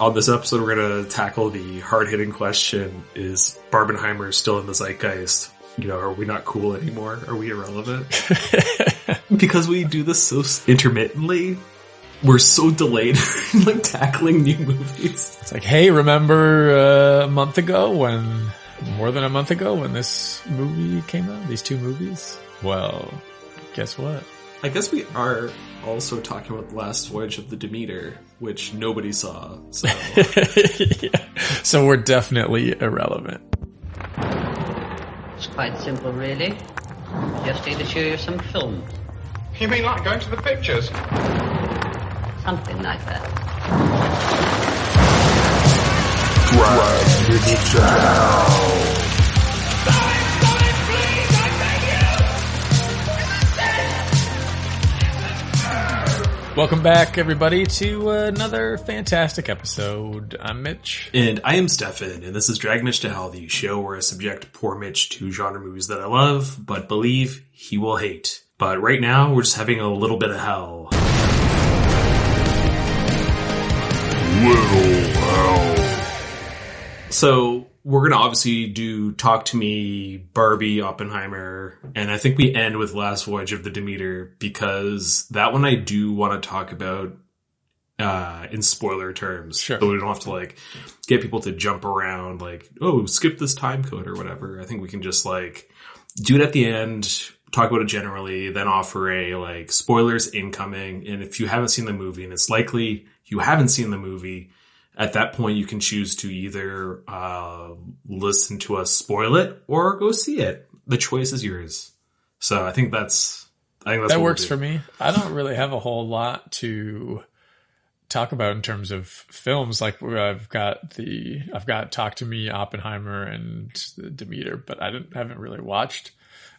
On this episode, we're going to tackle the hard hitting question Is Barbenheimer still in the zeitgeist? You know, are we not cool anymore? Are we irrelevant? because we do this so intermittently, we're so delayed in like tackling new movies. It's like, hey, remember uh, a month ago when, more than a month ago when this movie came out? These two movies? Well, guess what? I guess we are also talking about the last voyage of the Demeter, which nobody saw. So, yeah. so we're definitely irrelevant. It's quite simple, really. Just need to show you some films. You mean like going to the pictures? Something like that. Drag it down. Welcome back, everybody, to another fantastic episode. I'm Mitch. And I am Stefan, and this is Drag Mitch to Hell, the show where I subject poor Mitch to genre movies that I love, but believe he will hate. But right now, we're just having a little bit of hell. Little hell. So, we're gonna obviously do Talk to Me, Barbie, Oppenheimer, and I think we end with Last Voyage of the Demeter because that one I do want to talk about uh, in spoiler terms. Sure. So we don't have to like get people to jump around like, oh, skip this time code or whatever. I think we can just like do it at the end, talk about it generally, then offer a like spoilers incoming. And if you haven't seen the movie and it's likely you haven't seen the movie, at that point you can choose to either uh, listen to us spoil it or go see it. The choice is yours. So I think that's I think that's That what we'll works for me. I don't really have a whole lot to talk about in terms of films. Like I've got the, I've got Talk to Me, Oppenheimer, and Demeter, but I didn't, haven't really watched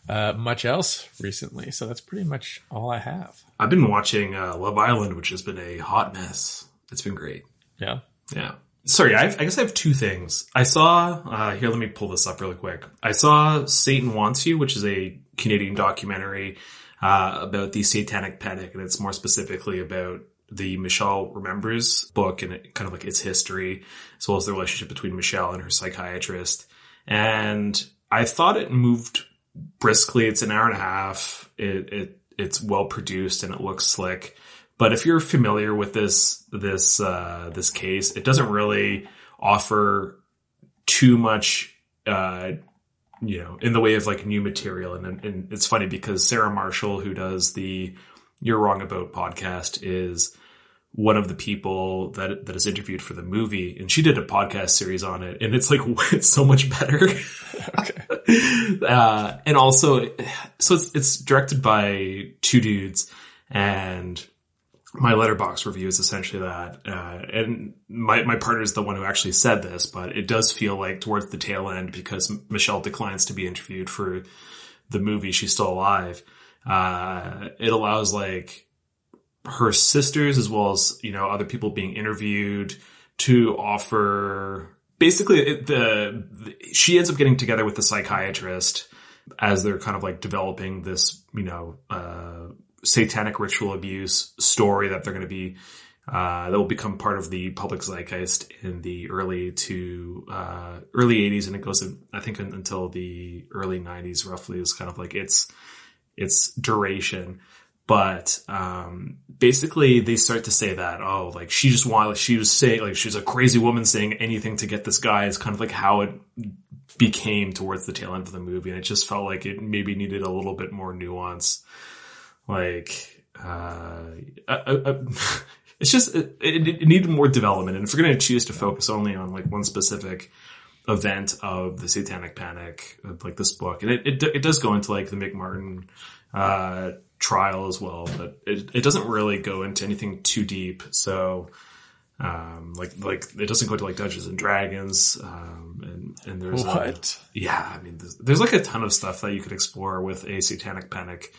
uh, much else recently. So that's pretty much all I have. I've been watching uh, Love Island, which has been a hot mess. It's been great. Yeah. Yeah. Sorry, I, I guess I have two things. I saw, uh, here, let me pull this up really quick. I saw Satan Wants You, which is a Canadian documentary, uh, about the satanic panic. And it's more specifically about the Michelle Remembers book and it, kind of like its history, as well as the relationship between Michelle and her psychiatrist. And I thought it moved briskly. It's an hour and a half. It, it, it's well produced and it looks slick. But if you're familiar with this this uh, this case, it doesn't really offer too much, uh, you know, in the way of like new material. And, and it's funny because Sarah Marshall, who does the "You're Wrong About" podcast, is one of the people that that is interviewed for the movie, and she did a podcast series on it, and it's like it's so much better. uh, and also, so it's it's directed by two dudes, and my Letterboxd review is essentially that. Uh, and my, my partner is the one who actually said this, but it does feel like towards the tail end because Michelle declines to be interviewed for the movie. She's still alive. Uh, it allows like her sisters as well as, you know, other people being interviewed to offer basically it, the, the, she ends up getting together with the psychiatrist as they're kind of like developing this, you know, uh, satanic ritual abuse story that they're going to be uh, that will become part of the public zeitgeist in the early to uh, early 80s and it goes in, I think until the early 90s roughly is kind of like its its duration. But um, basically they start to say that oh like she just wanted she was saying like she's a crazy woman saying anything to get this guy is kind of like how it became towards the tail end of the movie. And it just felt like it maybe needed a little bit more nuance like uh, uh, uh, it's just it, it, it, needed more development and if we're going to choose to focus only on like one specific event of the satanic panic like this book and it, it, it does go into like the mcmartin uh, trial as well but it, it doesn't really go into anything too deep so um, like like it doesn't go to like Dungeons and Dragons, um, and and there's what? Yeah, I mean, there's, there's like a ton of stuff that you could explore with a Satanic Panic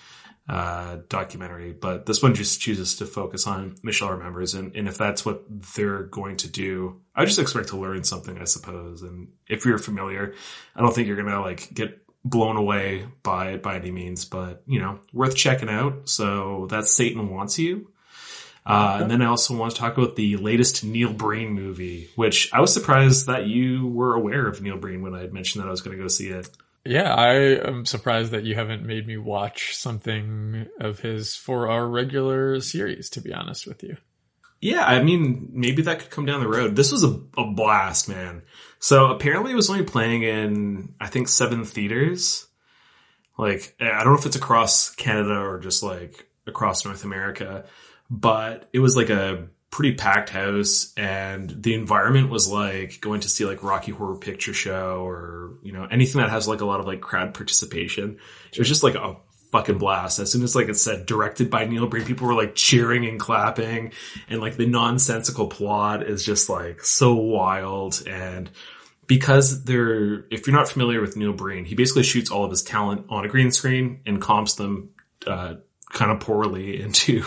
uh, documentary, but this one just chooses to focus on Michelle Remembers, and, and if that's what they're going to do, I just expect to learn something, I suppose. And if you're familiar, I don't think you're gonna like get blown away by it by any means, but you know, worth checking out. So that's Satan Wants You. Uh, And then I also want to talk about the latest Neil Breen movie, which I was surprised that you were aware of Neil Breen when I had mentioned that I was going to go see it. Yeah, I am surprised that you haven't made me watch something of his for our regular series, to be honest with you. Yeah, I mean, maybe that could come down the road. This was a, a blast, man. So apparently it was only playing in, I think, seven theaters. Like, I don't know if it's across Canada or just like across North America, but it was like a pretty packed house and the environment was like going to see like Rocky Horror Picture Show or, you know, anything that has like a lot of like crowd participation. It was just like a fucking blast. As soon as like it said directed by Neil Breen, people were like cheering and clapping and like the nonsensical plot is just like so wild and because they're if you're not familiar with Neil Breen, he basically shoots all of his talent on a green screen and comps them uh, kind of poorly into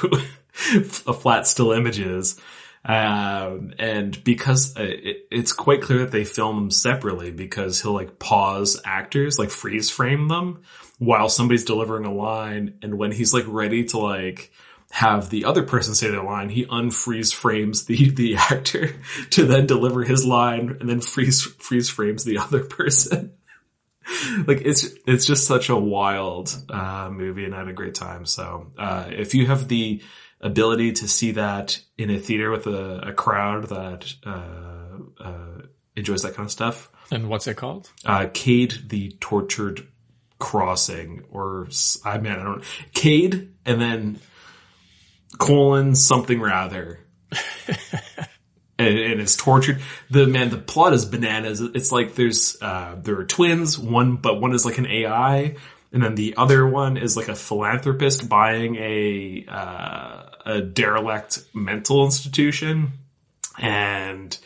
a flat still images. Um, and because uh, it, it's quite clear that they film them separately because he'll like pause actors, like freeze frame them while somebody's delivering a line. And when he's like ready to like have the other person say their line, he unfreeze frames the, the actor to then deliver his line and then freeze, freeze frames the other person. like it's, it's just such a wild, uh, movie and I had a great time. So, uh, if you have the ability to see that in a theater with a, a crowd that, uh, uh, enjoys that kind of stuff, And what's it called? uh, Cade the Tortured Crossing, or I mean, I don't Cade, and then colon something rather. and, and it's tortured. The man, the plot is bananas. It's like there's uh, there are twins, one but one is like an AI, and then the other one is like a philanthropist buying a uh, a derelict mental institution, and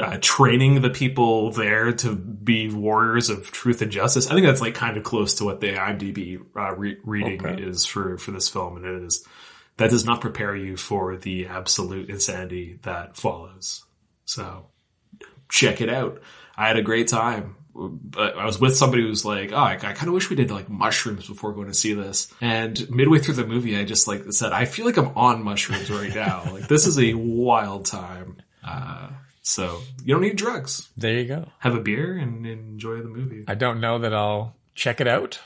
uh, training the people there to be warriors of truth and justice. I think that's like kind of close to what the IMDb uh, re- reading Okay. is for for this film, and it is that does not prepare you for the absolute insanity that follows. So check it out. I had a great time. But I was with somebody who's like, oh, I, I kind of wish we did like mushrooms before going to see this. And midway through the movie, I just like said, I feel like I'm on mushrooms right now. like this is a wild time. Uh, so you don't need drugs. There you go. Have a beer and enjoy the movie. I don't know that I'll check it out,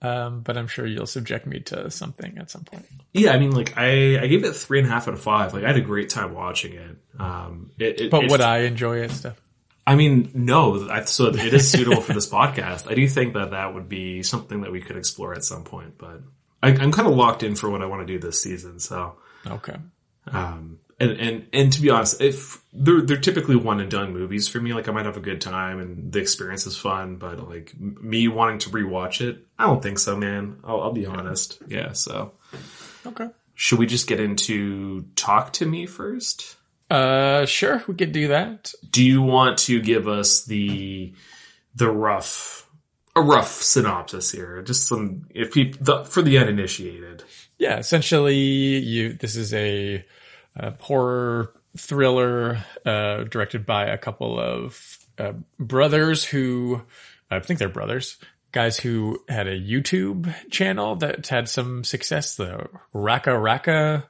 um, but I'm sure you'll subject me to something at some point. Yeah, I mean, like I, I gave it three and a half out of five. Like I had a great time watching it. Um, it, it But would I enjoy it stuff? I mean, no. I, so it is suitable for this podcast. I do think that that would be something that we could explore at some point. But I, I'm kind of locked in for what I want to do this season. So, Okay. um, and and and to be honest, if they're they're typically one and done movies for me, like I might have a good time and the experience is fun. But like m- me wanting to rewatch it, I don't think so, man. I'll, I'll be honest. Yeah. So Okay. should we just get into talk to me first? Uh, sure, we could do that. do you want to give us the the rough a rough synopsis here just some if people the, for the uninitiated Yeah, essentially, you. This is a, a horror thriller uh, directed by a couple of uh, brothers who I think they're brothers, guys who had a YouTube channel that had some success. The RackaRacka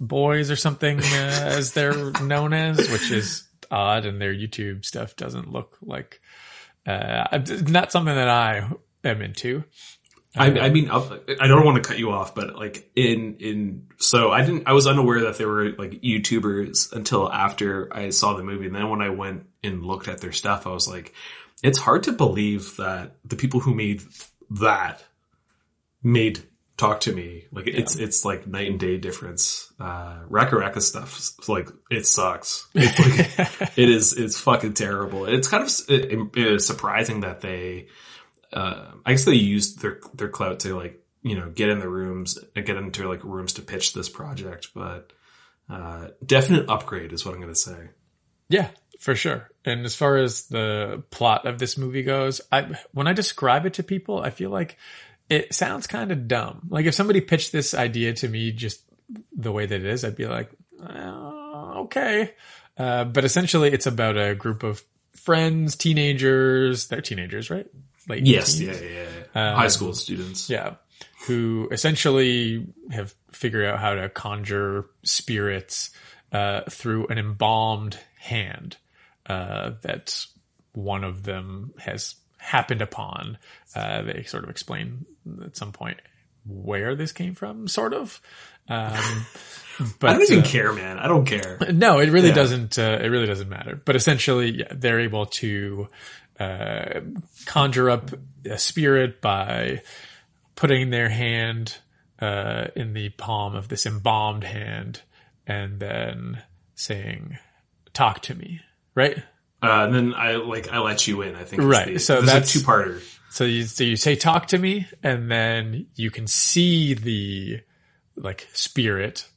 Boys or something, uh, as they're known as, which is odd, and their YouTube stuff doesn't look like uh, not something that I am into. I, I mean I'll- i don't want to cut you off but like in in so i didn't i was unaware that they were like youtubers until after i saw the movie and then when i went and looked at their stuff i was like it's hard to believe that the people who made that made talk to me. Like it's it's like night and day difference. Uh RackaRacka stuff like it sucks. It, like, it is it's fucking terrible. It's kind of it, it is surprising that they uh, I guess they used their their clout to like you know get in the rooms get into like rooms to pitch this project, but uh, definite upgrade is what I'm going to say. Yeah, for sure. And as far as the plot of this movie goes, I when I describe it to people, I feel like it sounds kind of dumb. Like if somebody pitched this idea to me just the way that it is, I'd be like, "Uh, okay. Uh, but essentially, it's about a group of friends, teenagers. They're teenagers, right? Late Yes, teens? yeah, yeah, yeah. high school students. Yeah. Who essentially have figured out how to conjure spirits uh, through an embalmed hand uh, that one of them has happened upon. Uh, they sort of explain at some point where this came from, sort of. Um, but I don't even uh, care, man. I don't care. no, it really Yeah. doesn't. Uh, it really doesn't matter. But essentially, yeah, they're able to uh, conjure up a spirit by putting their hand uh, in the palm of this embalmed hand, and then saying, "Talk to me." Right. Uh, and then I like I let you in. I think Right, The, so that's- a two parter. So you so you say talk to me, and then you can see the like spirit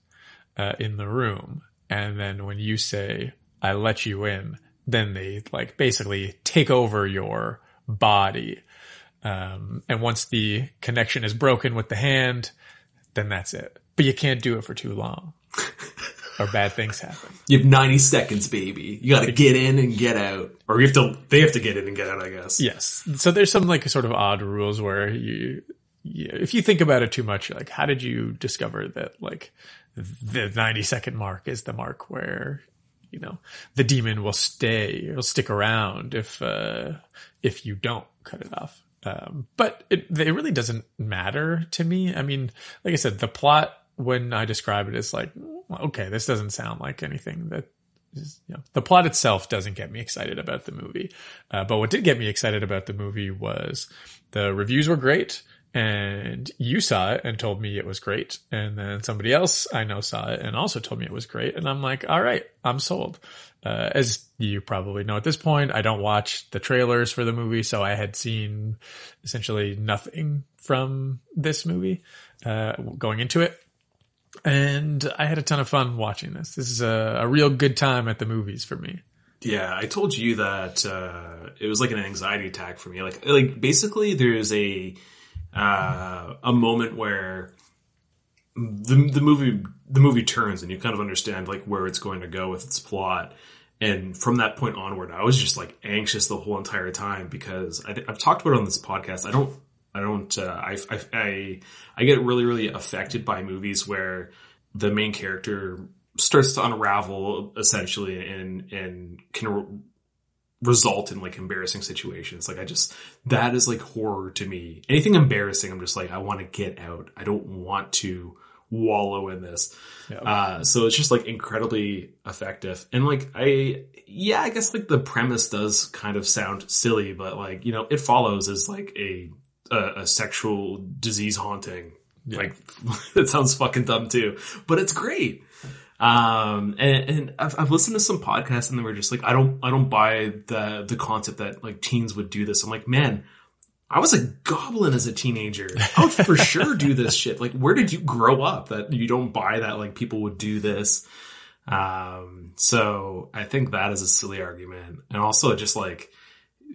uh, in the room, and then when you say I let you in, then they like basically take over your body. Um, and once the connection is broken with the hand, then that's it. But you can't do it for too long, or bad things happen. You have 90 seconds, baby. You got to get in and get out, or you have to. They have to get in and get out. I guess. Yes. So there's some like sort of odd rules where you, you, if you think about it too much, you're like, how did you discover that like the 90 second mark is the mark where, you know, the demon will stay, it'll stick around if, uh, if you don't cut it off. Um, but it, it really doesn't matter to me. I mean, like I said, the plot when I describe it, it is like, okay, this doesn't sound like anything that is, you know, the plot itself doesn't get me excited about the movie. Uh, but what did get me excited about the movie was the reviews were great and you saw it and told me it was great. And then somebody else I know saw it and also told me it was great. And I'm like, all right, I'm sold. Uh, as you probably know at this point, I don't watch the trailers for the movie. So I had seen essentially nothing from this movie, uh, going into it. And I had a ton of fun watching this. This is a, a real good time at the movies for me. Yeah, I told you that uh, it was like an anxiety attack for me. Like, like basically, there's a uh, a moment where the the movie the movie turns, and you kind of understand like where it's going to go with its plot. And from that point onward, I was just like anxious the whole entire time because I, have talked about it on this podcast. I don't, I don't, uh, I, I, I, I get really, really affected by movies where the main character starts to unravel essentially and, and can re- result in like embarrassing situations. Like I just, that is like horror to me. Anything embarrassing, I'm just like, I want to get out. I don't want to wallow in this. Uh, so it's just like incredibly effective. And like, I, yeah, I guess like the premise does kind of sound silly, but like, you know, it follows as like a, a, a sexual disease haunting. Like, it sounds fucking dumb too, but it's great. Um, and, and I've, I've listened to some podcasts and they were just like, I don't, I don't buy the, the concept that like teens would do this. I'm like, man, I was a goblin as a teenager. I would for sure do this shit. Like, where did you grow up that you don't buy that like people would do this? Um, so I think that is a silly argument. And also just like,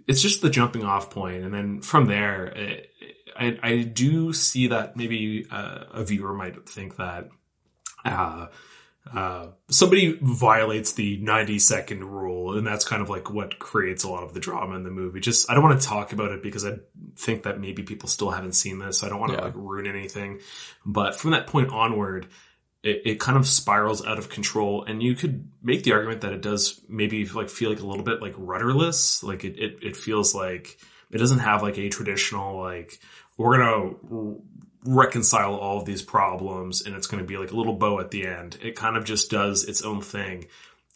it's just the jumping off. And then from there, it, I, I do see that maybe uh, a viewer might think that, uh, uh, somebody violates the 90 second rule and that's kind of like what creates a lot of the drama in the movie just i don't want to talk about it because i think that maybe people still haven't seen this so i don't want to Yeah. like ruin anything but from that point onward it, it kind of spirals out of control and you could make the argument that it does maybe like feel like a little bit like rudderless like it, it, it feels like it doesn't have like a traditional like we're gonna reconcile all of these problems and it's going to be like a little bow at the end. It kind of just does its own thing.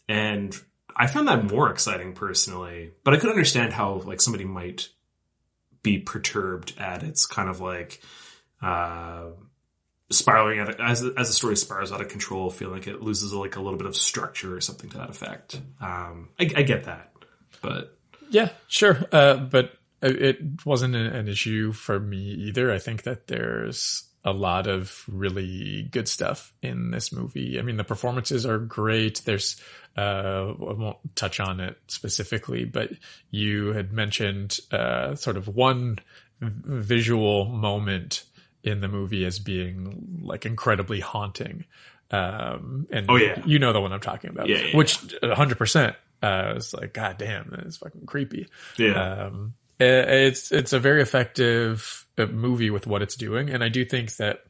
And I found that more exciting personally, but I could understand how like somebody might be perturbed at its kind of like, uh, spiraling out as, as the story spirals out of control, feel like it loses like a little bit of structure or something to that effect. Um, I, I get that, but Yeah, sure. Uh, but it wasn't an an issue for me either. I think that there's a lot of really good stuff in this movie. I mean, the performances are great. There's, uh, I won't touch on it specifically, but you had mentioned, uh, sort of one visual moment in the movie as being like incredibly haunting. Um, and Oh, yeah. you know the one I'm talking about, Yeah, yeah, which hundred percent, uh, was like, God damn, that is fucking creepy. yeah. Um, it- it's it's a very effective uh, movie with what it's doing, and I do think that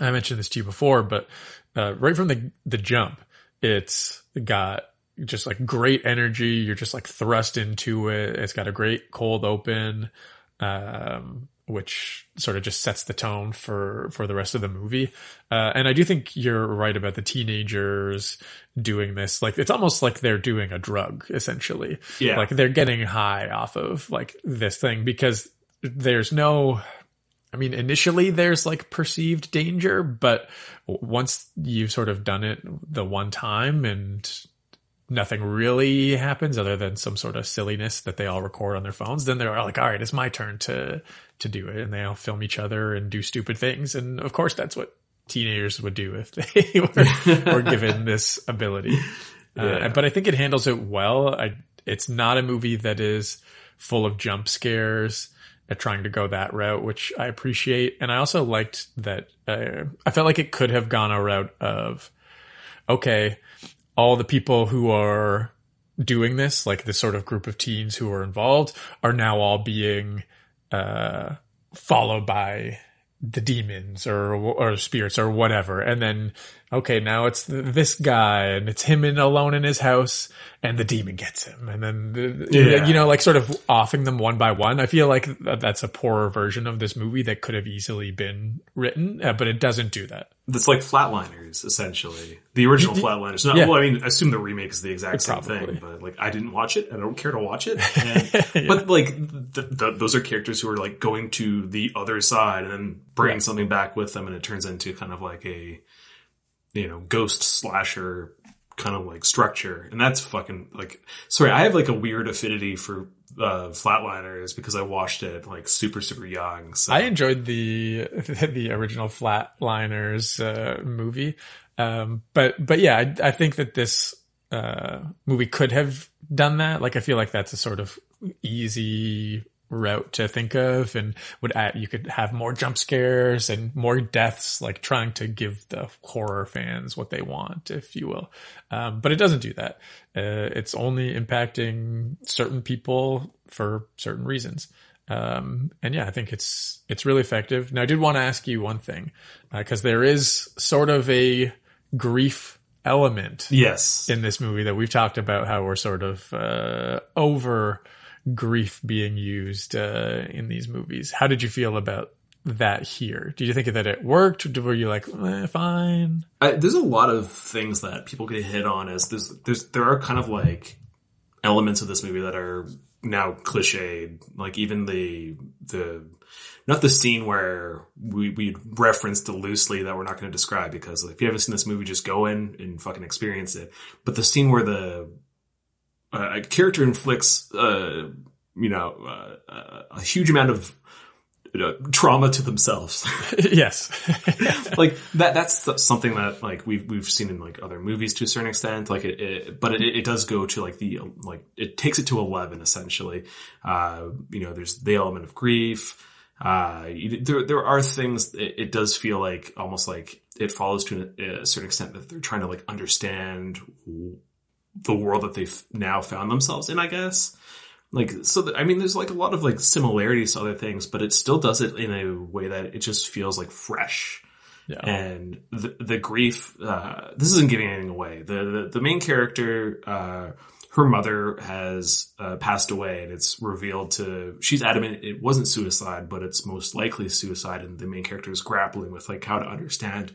I mentioned this to you before, but uh, right from the the jump, it's got just like great energy. You're just like thrust into it. It's got a great cold open, um, which sort of just sets the tone for for the rest of the movie. Uh, and I do think you're right about the teenagers doing this. Like it's almost like they're doing a drug, essentially. Yeah. like they're getting high off of like this thing because there's no. I mean, initially there's like perceived danger, but once you've sort of done it the one time and nothing really happens other than some sort of silliness that they all record on their phones, then they're like, all right, it's my turn to, to do it. And they all film each other and do stupid things. And of course, that's what teenagers would do if they were, were given this ability. Uh, but I think it handles it well. I, it's not a movie that is full of jump scares at trying to go that route, which I appreciate. And I also liked that, uh, I felt like it could have gone a route of, okay, all the people who are doing this, like this sort of group of teens who are involved, are now all being uh, followed by the demons or or spirits or whatever. And then, okay, now it's th- this guy and it's him in alone in his house, and the demon gets him. And then, the, Yeah. you know, like sort of offing them one by one. I feel like that- that's a poorer version of this movie that could have easily been written, uh, but it doesn't do that. It's like Flatliners, essentially. The original Flatliners. No, Yeah. well, I mean, I assume the remake is the exact same Probably. thing, but like, I didn't watch it. and I don't care to watch it. And, But like, th- th- those are characters who are like going to the other side and then bringing Yeah. something back with them, and it turns into kind of like a, you know, ghost slasher kind of like structure. And that's fucking like, sorry, I have like a weird affinity for uh, Flatliners because I watched it like super, super young. So I enjoyed the the original Flatliners uh, movie, um, but but yeah, I, I think that this uh, movie could have done that. Like, I feel like that's a sort of easy route to think of, and would add you could have more jump scares and more deaths, like trying to give the horror fans what they want, if you will. Um, but it doesn't do that. Uh, it's only impacting certain people for certain reasons. Um, and yeah, I think it's, it's really effective. Now I did want to ask you one thing, uh, cause there is sort of a grief element yes. in this movie that we've talked about how we're sort of, uh, over grief being used, uh, in these movies. How did you feel about that here? Did you think that it worked? Or were you like, eh, fine? I, there's a lot of things that people get hit on as there's there's there are kind of like elements of this movie that are now cliched like even the the not the scene where we we referenced loosely that we're not going to describe because if you haven't seen this movie just go in and fucking experience it but the scene where the uh, a character inflicts uh you know uh, uh, a huge amount of you know, trauma to themselves. Yes. like that that's something that like we've we've seen in like other movies to a certain extent. Like it, it but it, it does go to like the like it takes it to 11 essentially. Uh you know there's the element of grief. Uh there there are things it, it does feel like almost like it follows to a certain extent that they're trying to like understand the world that they've now found themselves in i guess. Like so i mean there's like a lot of like similarities to other things but it still does it in a way that it just feels like fresh. Yeah. and the, the grief uh this isn't giving anything away. The the, the main character uh her mother has uh, passed away and it's revealed to she's adamant it wasn't suicide but it's most likely suicide and the main character is grappling with like how to understand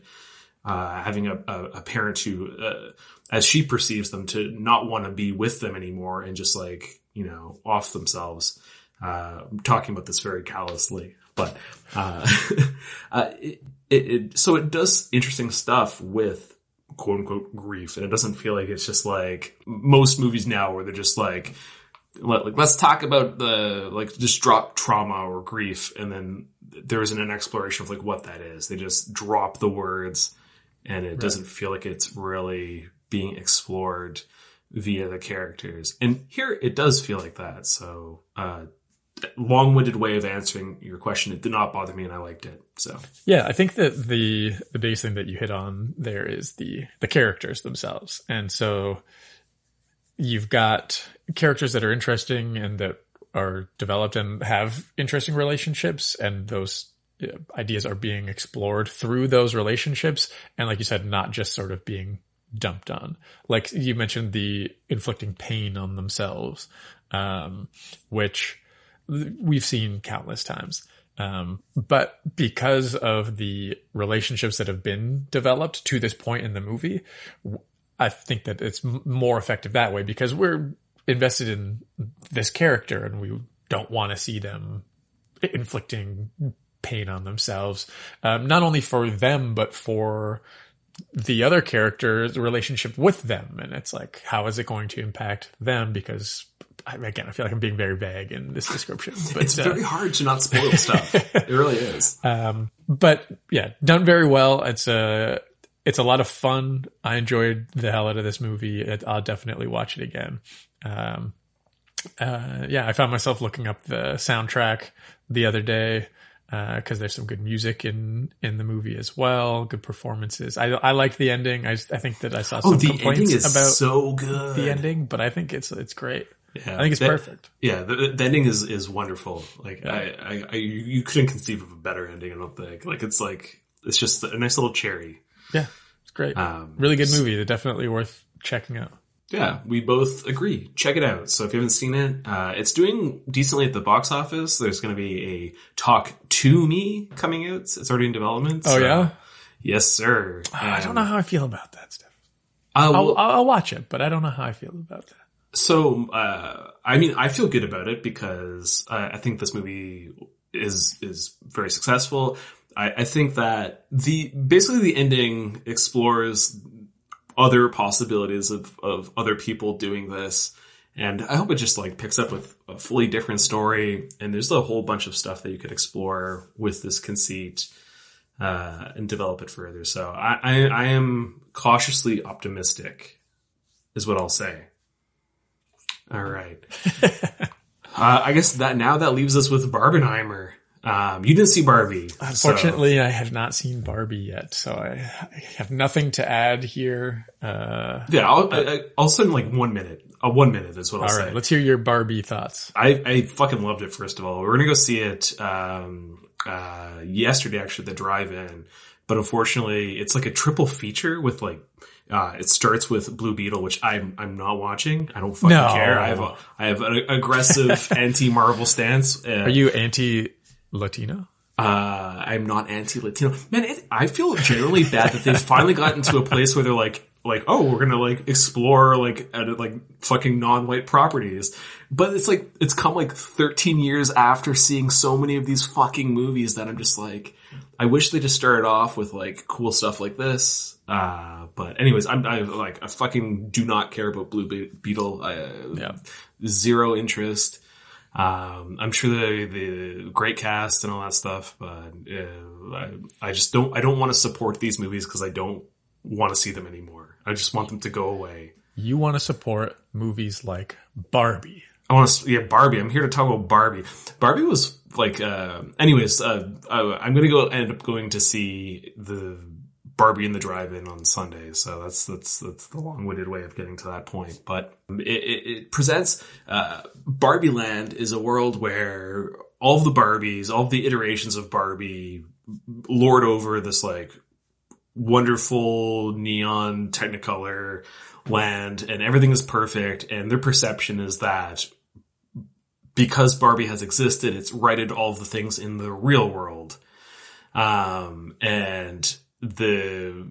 uh, having a, a, a parent who, uh, as she perceives them, to not want to be with them anymore and just like, you know, off themselves. Uh, I'm talking about this very callously, but, uh, uh, it, it, it, so it does interesting stuff with quote unquote grief. And it doesn't feel like it's just like most movies now where they're just like, let, like let's talk about the like just drop trauma or grief and then there isn't an exploration of like what that is they just drop the words and it doesn't feel like it's really being explored via the characters. And here it does feel like that. So uh long-winded way of answering your question. It did not bother me and i liked it. So. Yeah, I think that the the biggest thing that you hit on there is the the characters themselves. And so you've got characters that are interesting and that are developed and have interesting relationships and those ideas are being explored through those relationships, and like you said, not just sort of being dumped on. Like you mentioned, the inflicting pain on themselves, um, which we've seen countless times. Um, but because of the relationships that have been developed to this point in the movie, I think that it's more effective that way because we're invested in this character and we don't want to see them inflicting pain on themselves, um, not only for them, but for the other character's relationship with them. And it's like, how is it going to impact them? Because again, I feel like I'm being very vague in this description. But, it's very uh, hard to not spoil stuff. it really is. Um, but yeah, done very well. It's a it's a lot of fun. I enjoyed the hell out of this movie. It, I'll definitely watch it again. Um, uh, yeah, I found myself looking up the soundtrack the other day because uh, there's some good music in in the movie as well. Good performances. I I liked the ending. I I think that I saw oh, some oh, the complaints ending is about so good. the ending, but I think it's it's great. Yeah, I think it's that- perfect. Yeah, the, the ending is is wonderful. Like I, I, I, you you couldn't conceive of a better ending. I don't think. Like it's like it's just a nice little cherry. Yeah, it's great. Um, really good movie. They're definitely worth checking out. Yeah, we both agree. Check it out. So if you haven't seen it, uh, it's doing decently at the box office. There's going to be a Talk to Me coming out. It's already in development. Oh so- yeah, yes, sir. I don't know how I feel about that stuff. Uh, I'll, I'll watch it, but I don't know how I feel about that. So, uh, I mean, I feel good about it because I, I think this movie is is very successful. I, I think that the basically the ending explores other possibilities of of other people doing this, and I hope it just like picks up with a fully different story. And there's a whole bunch of stuff that you could explore with this conceit uh, and develop it further. So, I, I I am cautiously optimistic, is what I'll say. All right. uh, I guess that now that leaves us with Barbenheimer. Um, you didn't see Barbie. so- Unfortunately, I have not seen Barbie yet, so I, I have nothing to add here. Uh, yeah, I'll, I, I- I'll send like one minute. Uh, one minute is what I'll all say. right, let's hear your Barbie thoughts. I, I fucking loved it. First of all, we're gonna go see it um, uh, yesterday, actually, the drive-in. But unfortunately, it's like a triple feature with like. Uh, it starts with Blue Beetle, which I'm I'm not watching. I don't fucking No. care. I have a I have an aggressive anti Marvel stance. Uh, Are you anti-Latino? uh, I'm not anti-Latino. Man, it, I feel generally bad that they've finally gotten to a place where they're like, like, oh, we're gonna like explore like at like fucking non-white properties. But it's like it's come like 13 years after seeing so many of these fucking movies that I'm just like, I wish they just started off with like cool stuff like this. Uh, but anyways, I'm I like I fucking do not care about Blue Be- Beetle. I, Yeah. zero interest. Um, I'm sure the the great cast and all that stuff, but uh, I, I just don't I don't want to support these movies because I don't want to see them anymore. I just want them to go away. You want to support movies like Barbie. I want to yeah Barbie. I'm here to talk about Barbie. Barbie was like uh, anyways. Uh, I, I'm gonna go end up going to see the Barbie in the drive-in on Sunday. So that's that's that's the long-winded way of getting to that point. But it, it, presents uh, Barbie Land is a world where all the Barbies, all the iterations of Barbie, lord over this like wonderful neon technicolor land and everything is perfect and their perception is that because Barbie has existed, it's righted all the things in the real world. Um, and the,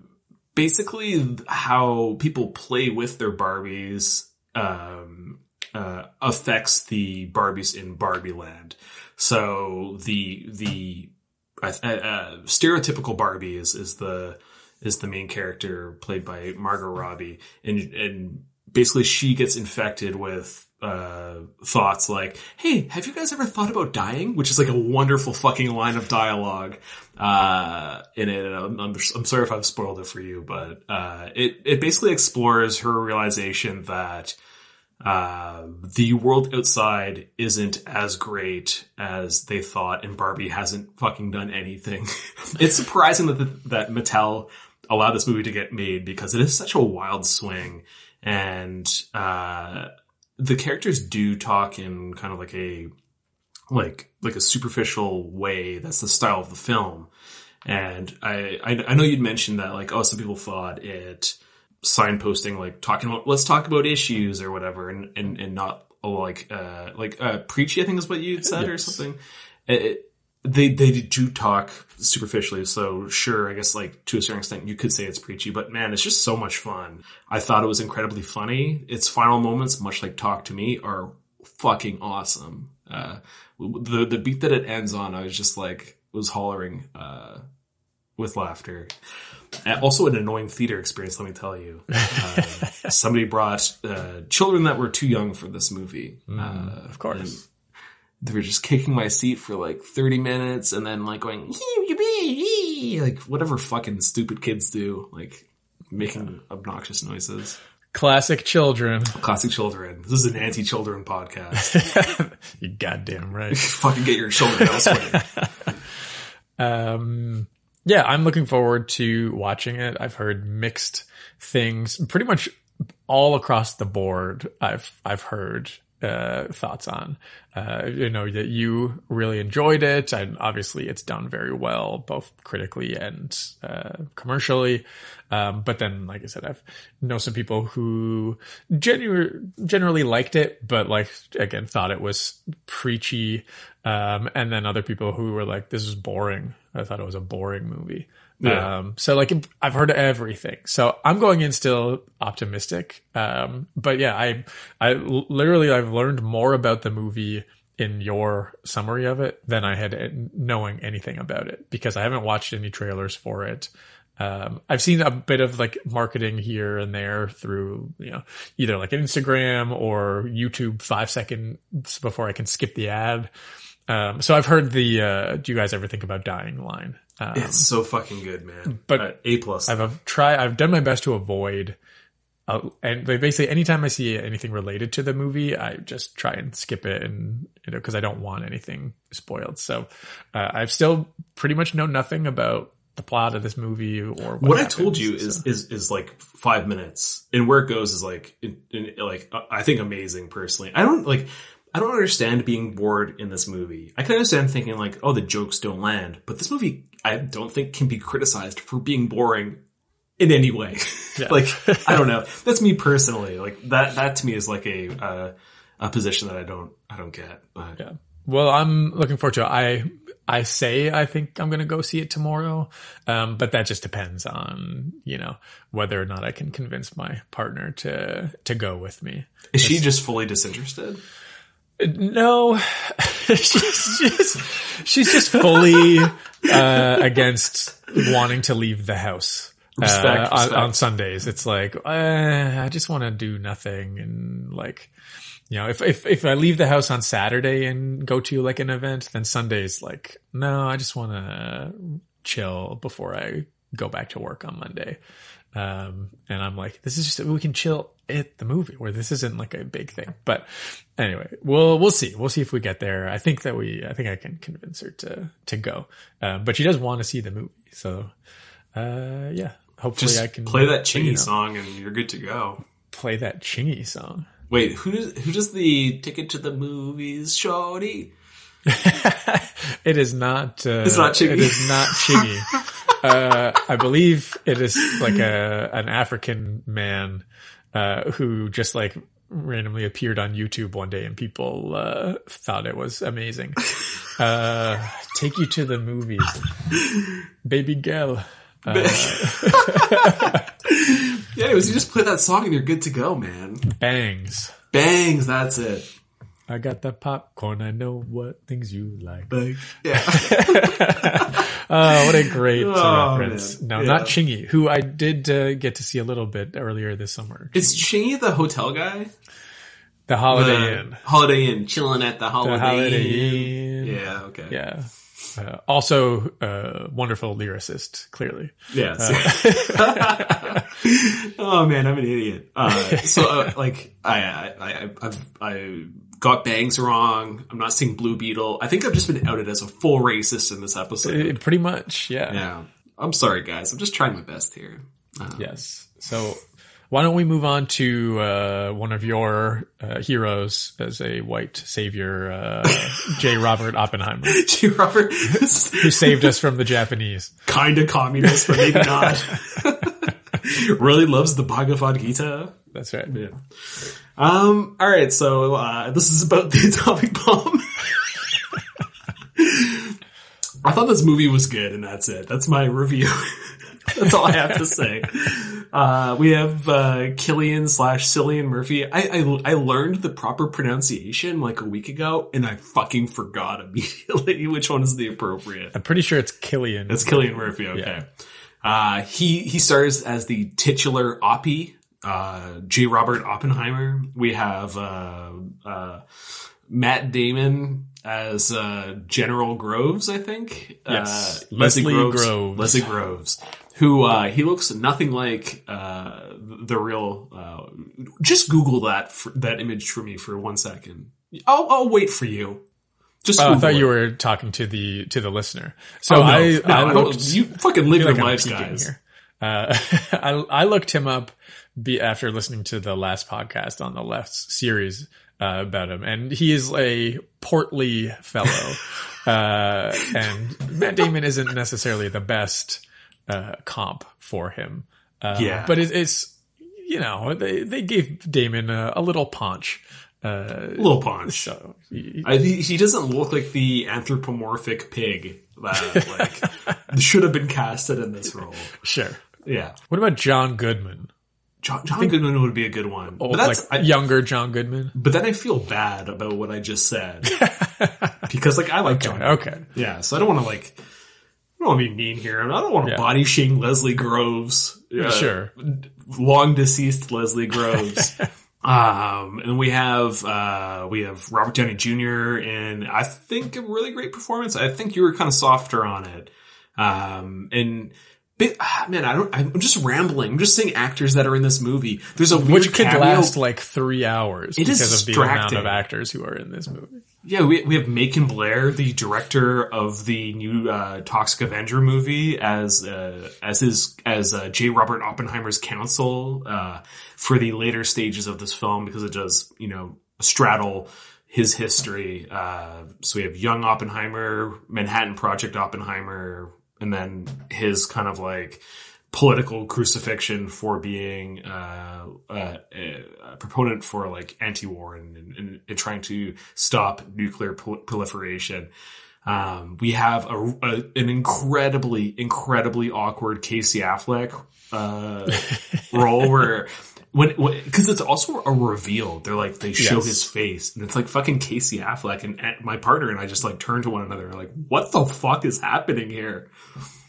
basically how people play with their Barbies, um, uh, affects the Barbies in Barbie land. So the, the, uh, uh, stereotypical Barbie is, is the, is the main character played by Margot Robbie and, and basically she gets infected with uh, thoughts like, "Hey, have you guys ever thought about dying?" Which is like a wonderful fucking line of dialogue uh, in it. And I'm, I'm, I'm sorry if I've spoiled it for you, but uh, it it basically explores her realization that uh, the world outside isn't as great as they thought, and Barbie hasn't fucking done anything. it's surprising that the, that Mattel allowed this movie to get made because it is such a wild swing, and uh, the characters do talk in kind of like a like like a superficial way. That's the style of the film. And I, I, I know you'd mentioned that like, oh, some people thought it signposting, like talking about, let's talk about issues or whatever and, and, and not oh, like, uh, like, uh, preachy, I think is what you'd said or Yes. something. It, they, they do talk superficially. So sure, I guess like to a certain extent you could say it's preachy, but man, it's just so much fun. I thought it was incredibly funny. Its final moments, much like Talk to Me, are fucking awesome. Uh, the, the beat that it ends on, I was just like, was hollering, uh, with laughter. And also an annoying theater experience, let me tell you. Uh, somebody brought uh, children that were too young for this movie. uh, of course. They were just kicking my seat for like 30 minutes and then like going, like whatever fucking stupid kids do, like making obnoxious noises. Classic children. Classic children. This is an anti-children podcast. you goddamn right. fucking get your children elsewhere. Um, yeah, I'm looking forward to watching it. I've heard mixed things, pretty much all across the board. I've I've heard uh, thoughts on. Uh, you know that you really enjoyed it, and obviously it's done very well, both critically and uh, commercially. Um, but then, like I said, I've know some people who genu- generally liked it, but like again thought it was preachy. Um, and then other people who were like, "This is boring." I thought it was a boring movie. Yeah. Um, so like I've heard everything. So I'm going in still optimistic. Um, but yeah, I, I literally I've learned more about the movie in your summary of it than I had knowing anything about it because I haven't watched any trailers for it. Um, I've seen a bit of like marketing here and there through, you know, either like Instagram or YouTube five seconds before I can skip the ad. Um, so I've heard the, uh, do you guys ever think about dying line? Um, It's so fucking good, man. But Uh, A plus. I've, I've tried, I've done my best to avoid, uh, and they basically anytime I see anything related to the movie, I just try and skip it, and you know, because I don't want anything spoiled. So uh, I've still pretty much know nothing about the plot of this movie or what, what I told you is, so. is, is like five minutes and where it goes is like, in, in, like, uh, I think amazing personally. I don't like, I don't understand being bored in this movie. I can understand thinking like, oh, the jokes don't land, but this movie, I don't think can be criticized for being boring in any way. Yeah. like, I don't know. That's me personally. Like that, that to me is like a, uh, a position that I don't, I don't get, but Yeah. Well, I'm looking forward to it. I I say I think I'm going to go see it tomorrow, um, but that just depends on you know whether or not I can convince my partner to to go with me. is she just fully disinterested? No, she's just she's just fully uh, against wanting to leave the house. Respect, uh, on, on Sundays, it's like uh, I just want to do nothing and like you know if, if if I leave the house on Saturday and go to like an event, then Sunday's like no, I just want to chill before I go back to work on Monday. Um, and I'm like, this is just we can chill at the movie where this isn't like a big thing. But anyway, we'll we'll see. We'll see if we get there. I think that we I think I can convince her to to go. Um, but she does want to see the movie, so uh, yeah. Hopefully, Just I can play that Chingy you know, song and you're good to go. Play that Chingy song. Wait, who does who does the ticket to the movies, shorty? it is not. Uh, It's not Chingy. It is not Chingy. uh, I believe it is like a an African man uh, who just like randomly appeared on YouTube one day, and people uh, thought it was amazing. Uh, take you to the movies, baby girl. Yeah, anyways, you just play that song and you're good to go, man. Bangs. Bangs, that's it. I got that popcorn. I know what things you like. Yeah. Oh, what a great uh, Oh, reference. man. No, Yeah. not Chingy, who I did uh, get to see a little bit earlier this summer. Is Chingy the hotel guy? The Holiday The Inn. Holiday Inn, chilling at the Holiday, The Holiday Inn. Inn. Yeah, okay. Yeah. Uh, also, uh, wonderful lyricist, clearly. Yeah. so- oh man, I'm an idiot. Uh, so uh, like I, I, I, I've, I got bangs wrong. I'm not seeing Blue Beetle. I think I've just been outed as a full racist in this episode. Uh, pretty much, yeah. Yeah. I'm sorry guys. I'm just trying my best here. Uh, Yes. So Why don't we move on to uh, one of your uh, heroes as a white savior, uh, J. Robert Oppenheimer, J. Robert who saved us from the Japanese. kind of communist, but maybe not. really loves the Bhagavad Gita. That's right. Yeah. Um, all right, so uh, this is about the atomic bomb. I thought this movie was good, and that's it. That's my review. that's all I have to say. Uh, we have uh, Killian slash Cillian Murphy. I, I I learned the proper pronunciation like a week ago, and I fucking forgot immediately which one is the appropriate. I'm pretty sure it's Killian. It's Killian Murphy. Okay. Uh, he he stars as the titular Oppie, uh, J. Robert Oppenheimer. We have uh, uh, Matt Damon as uh, General Groves, I think. Yes. Uh, Leslie Groves. Leslie Groves. Who uh, he looks nothing like uh, the real. Uh, just Google that for, that image for me for one second. I'll, I'll wait for you. Just Oh, I thought it. you were talking to the to the listener. So Oh, no, I, no, I I don't- looked. you fucking live your like lives, guys. here. Uh, I, I looked him up be, after listening to the last podcast on the left series uh, about him, and he is a portly fellow. uh, and Matt Damon isn't necessarily the best uh, comp for him. Uh, Yeah. but it, it's you know they they gave Damon a, a little punch. Uh, A little punch. so he- I, he doesn't look like the anthropomorphic pig that like should have been casted in this role. sure. Yeah, What about John Goodman? John, John Goodman would be a good one, Oh, but that's like I, younger John Goodman. but then I feel bad about what I just said because like I like John. Goodman. Okay. Yeah, so I don't want to like I don't want to be mean here. I don't want to Yeah. body shame Leslie Groves. uh, Sure. long deceased Leslie Groves. um, and we have uh, we have Robert Downey Jr. in I think a really great performance. I think you were kind of softer on it. Um, and man, I don't. I'm just rambling. I'm just saying actors that are in this movie. There's a weird Which could cameo. last like three hours It is because of the amount of actors who are in this movie. Yeah, we we have Macon Blair, the director of the new uh, Toxic Avenger movie, as uh, as his as uh, J. Robert Oppenheimer's counsel uh, for the later stages of this film because it does you know straddle his history. Uh, so we have young Oppenheimer, Manhattan Project Oppenheimer, and then his kind of like political crucifixion for being uh, uh, a, proponent for like anti-war and, and, and trying to stop nuclear prol- proliferation. Um, we have a, a, an incredibly, incredibly awkward Casey Affleck uh, role where when because it's also a reveal. They're like they show Yes. his face and it's like fucking Casey Affleck and, and my partner and I just like turn to one another like what the fuck is happening here?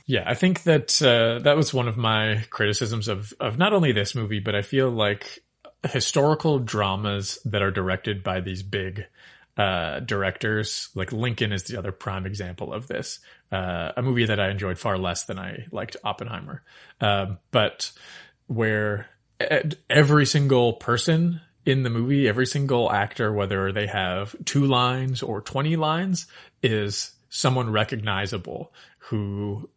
Yeah, I think that uh, that was one of my criticisms of of not only this movie, but I feel like historical dramas that are directed by these big uh, directors, like Lincoln is the other prime example of this. Uh, a movie that I enjoyed far less than I liked Oppenheimer, um, but where every single person in the movie, every single actor, whether they have two lines or 20 lines, is someone recognizable who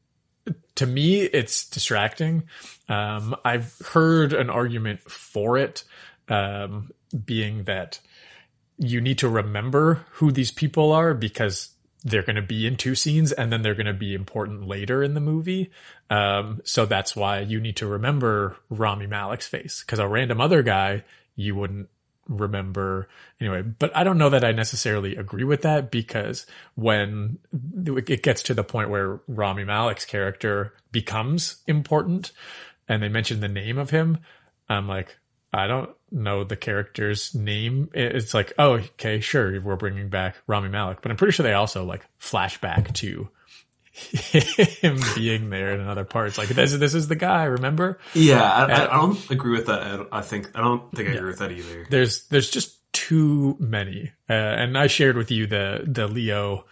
to me it's distracting. Um, i've heard an argument for it um, being that you need to remember who these people are because they're going to be in two scenes and then they're going to be important later in the movie. Um, so that's why you need to remember rami malek's face because a random other guy you wouldn't remember. Anyway but i don't know that i necessarily agree with that because when it gets to the point where rami malek's character becomes important and they mention the name of him i'm like i don't know the character's name it's like oh okay sure we're bringing back rami malek but i'm pretty sure they also like flash back to him being there in other parts like this, this is the guy remember Yeah, I, I, I don't agree with that. I, think I don't think I agree with that either. there's there's just too many uh, and i shared with you the the leo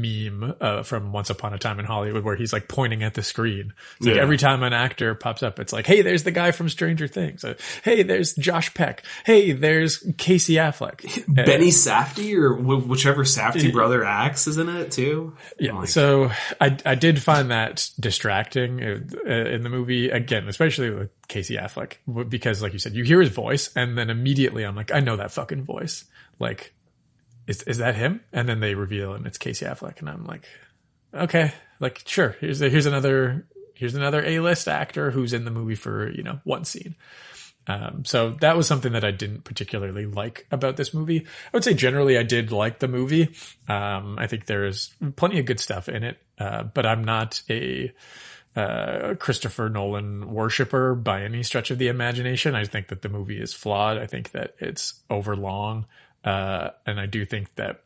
meme uh, from Once Upon a Time in Hollywood where he's like pointing at the screen. It's like Yeah. every time an actor pops up, it's like, hey, there's the guy from Stranger Things. Uh, hey, there's Josh Peck. Hey, there's Casey Affleck. Benny Safdie or wh- whichever Safdie brother acts is in it too. Yeah. So I I did find that distracting uh, uh, in the movie again, especially with Casey Affleck, because like you said, you hear his voice, and then immediately I'm like, I know that fucking voice. Like, is is that him? And then they reveal, and it's Casey Affleck, and I'm like, okay, like sure. Here's a, here's another here's another A list actor who's in the movie for you know one scene. Um, so that was something that I didn't particularly like about this movie. I would say generally I did like the movie. Um, I think there's plenty of good stuff in it, uh, but I'm not a uh, Christopher Nolan worshiper by any stretch of the imagination. I think that the movie is flawed. I think that it's overlong, uh, and I do think that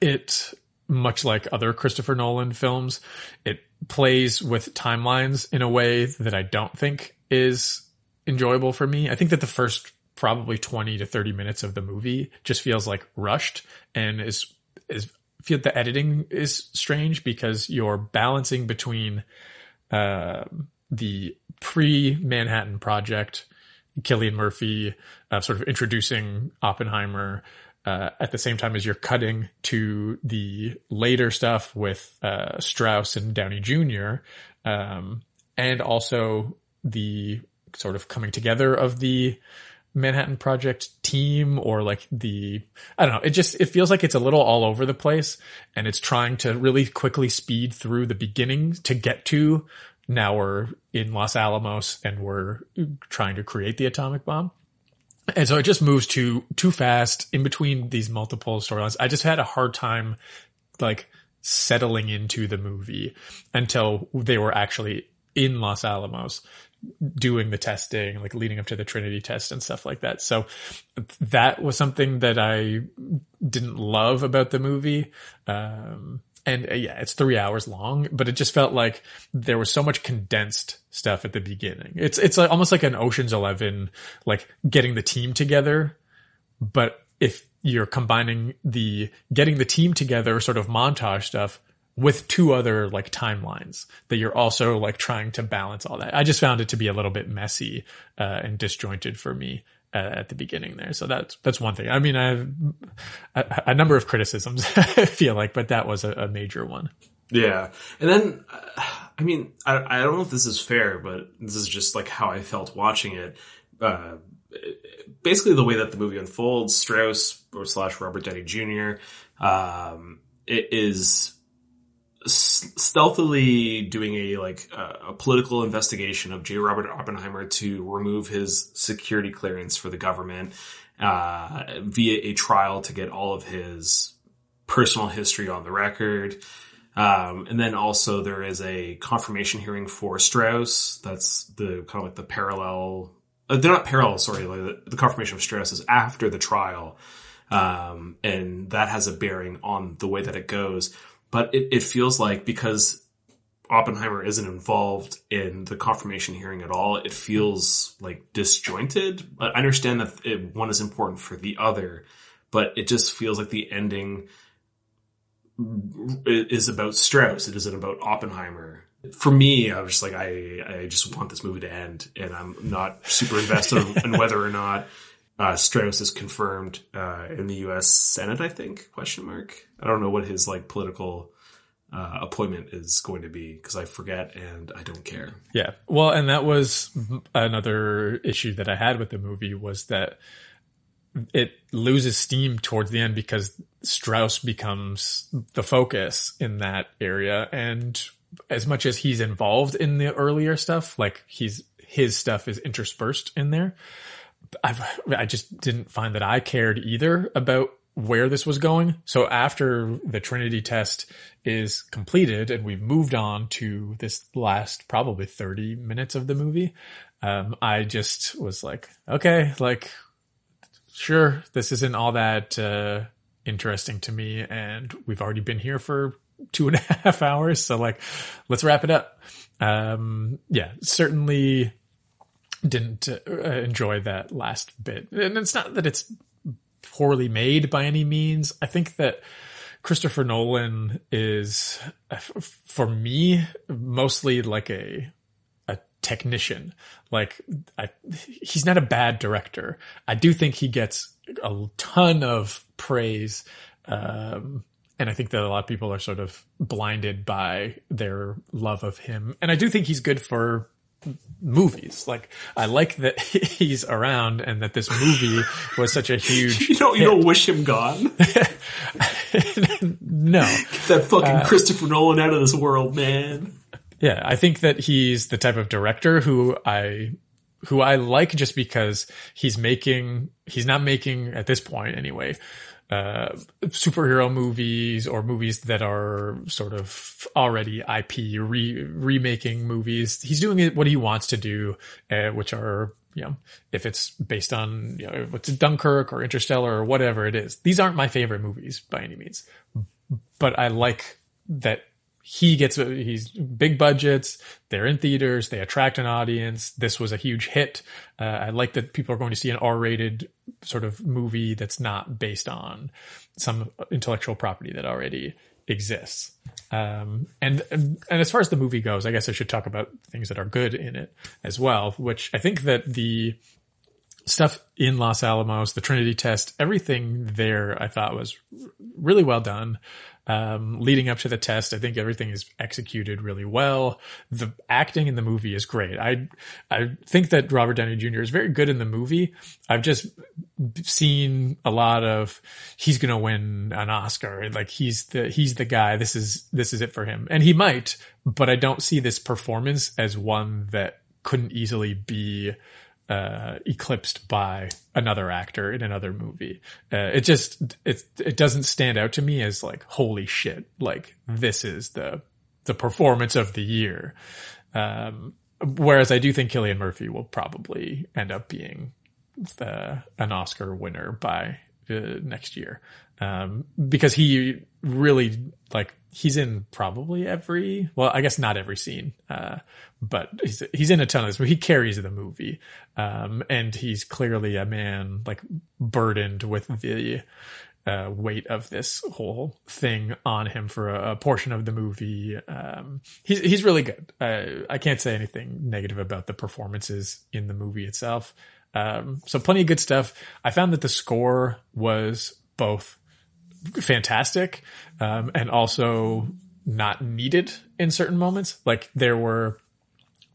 it, much like other Christopher Nolan films, it plays with timelines in a way that I don't think is enjoyable for me. I think that the first probably 20 to 30 minutes of the movie just feels like rushed and is is feel the editing is strange because you're balancing between um the pre Manhattan Project, Cillian Murphy, uh, sort of introducing Oppenheimer. Uh, at the same time as you're cutting to the later stuff with uh, Strauss and Downey Jr., um, and also the sort of coming together of the Manhattan Project team or like the I don't know it just it feels like it's a little all over the place and it's trying to really quickly speed through the beginning to get to now we're in Los Alamos and we're trying to create the atomic bomb and so it just moves too too fast in between these multiple storylines I just had a hard time like settling into the movie until they were actually in Los Alamos doing the testing, like leading up to the Trinity test and stuff like that. So that was something that I didn't love about the movie. Um, and uh, yeah, it's three hours long, but it just felt like there was so much condensed stuff at the beginning. It's, it's like, almost like an Ocean's 11, like getting the team together. But if you're combining the getting the team together sort of montage stuff with two other like timelines that you're also like trying to balance all that. I just found it to be a little bit messy uh, and disjointed for me uh, at the beginning there. So that's that's one thing. I mean, I have a, a number of criticisms. I feel like, but that was a, a major one. Yeah. And then, uh, I mean, I, I don't know if this is fair, but this is just like how I felt watching it. Uh, basically the way that the movie unfolds, Strauss or slash Robert Downey Jr. Um, it is stealthily doing a like uh, a political investigation of J. Robert Oppenheimer to remove his security clearance for the government uh, via a trial to get all of his personal history on the record. Um, and then also there is a confirmation hearing for Strauss. That's the kind of like the parallel. Uh, they're not parallel, sorry. Like the, the confirmation of Strauss is after the trial, um, and that has a bearing on the way that it goes. But it, it feels like because Oppenheimer isn't involved in the confirmation hearing at all, it feels like disjointed. I understand that it, one is important for the other, but it just feels like the ending is about Strauss. It isn't about Oppenheimer. For me, I was just like, I, I just want this movie to end, and I'm not super invested in whether or not uh, Strauss is confirmed uh, in the U.S. Senate. I think question mark. I don't know what his like political uh, appointment is going to be because I forget and I don't care. Yeah. Well, and that was another issue that I had with the movie was that it loses steam towards the end because Strauss becomes the focus in that area. And as much as he's involved in the earlier stuff, like he's, his stuff is interspersed in there. I've, I just didn't find that I cared either about where this was going. So after the Trinity test is completed and we've moved on to this last probably 30 minutes of the movie, um, I just was like, okay, like, sure, this isn't all that, uh, interesting to me. And we've already been here for two and a half hours. So like, let's wrap it up. Um, yeah, certainly didn't uh, enjoy that last bit. And it's not that it's poorly made by any means. I think that Christopher Nolan is, for me, mostly like a a technician. Like, I, he's not a bad director. I do think he gets a ton of praise. Um, and I think that a lot of people are sort of blinded by their love of him. And I do think he's good for movies. Like I like that he's around and that this movie was such a huge. You don't you don't wish him gone. no, Get that fucking uh, Christopher Nolan out of this world, man. yeah, I think that he's the type of director who I who I like just because he's making he's not making at this point anyway uh, superhero movies or movies that are sort of already IP re- remaking movies. He's doing it what he wants to do, uh, which are you know if it's based on you know what's Dunkirk or Interstellar or whatever it is. These aren't my favorite movies by any means, but I like that he gets he's big budgets they're in theaters they attract an audience. This was a huge hit. Uh, i like that people are going to see an r-rated sort of movie that's not based on some intellectual property that already exists. Um, and, and and as far as the movie goes i guess i should talk about things that are good in it as well which i think that the stuff in Los Alamos, the Trinity test, everything there I thought was really well done. Um, leading up to the test, I think everything is executed really well. The acting in the movie is great. I, I think that Robert Downey Jr. is very good in the movie. I've just seen a lot of, he's going to win an Oscar. Like he's the, he's the guy. This is, this is it for him. And he might, but I don't see this performance as one that couldn't easily be, uh, eclipsed by another actor in another movie. Uh, it just it it doesn't stand out to me as like holy shit, like this is the the performance of the year. Um, whereas I do think Cillian Murphy will probably end up being the, an Oscar winner by uh, next year. Um, because he really like he's in probably every well i guess not every scene uh, but he's he's in a ton of this but he carries the movie. Um, and he's clearly a man like burdened with the uh, weight of this whole thing on him for a, a portion of the movie. Um, he's he's really good. Uh, i can't say anything negative about the performances in the movie itself. Um, so plenty of good stuff. I found that the score was both fantastic um, and also not needed in certain moments. Like there were,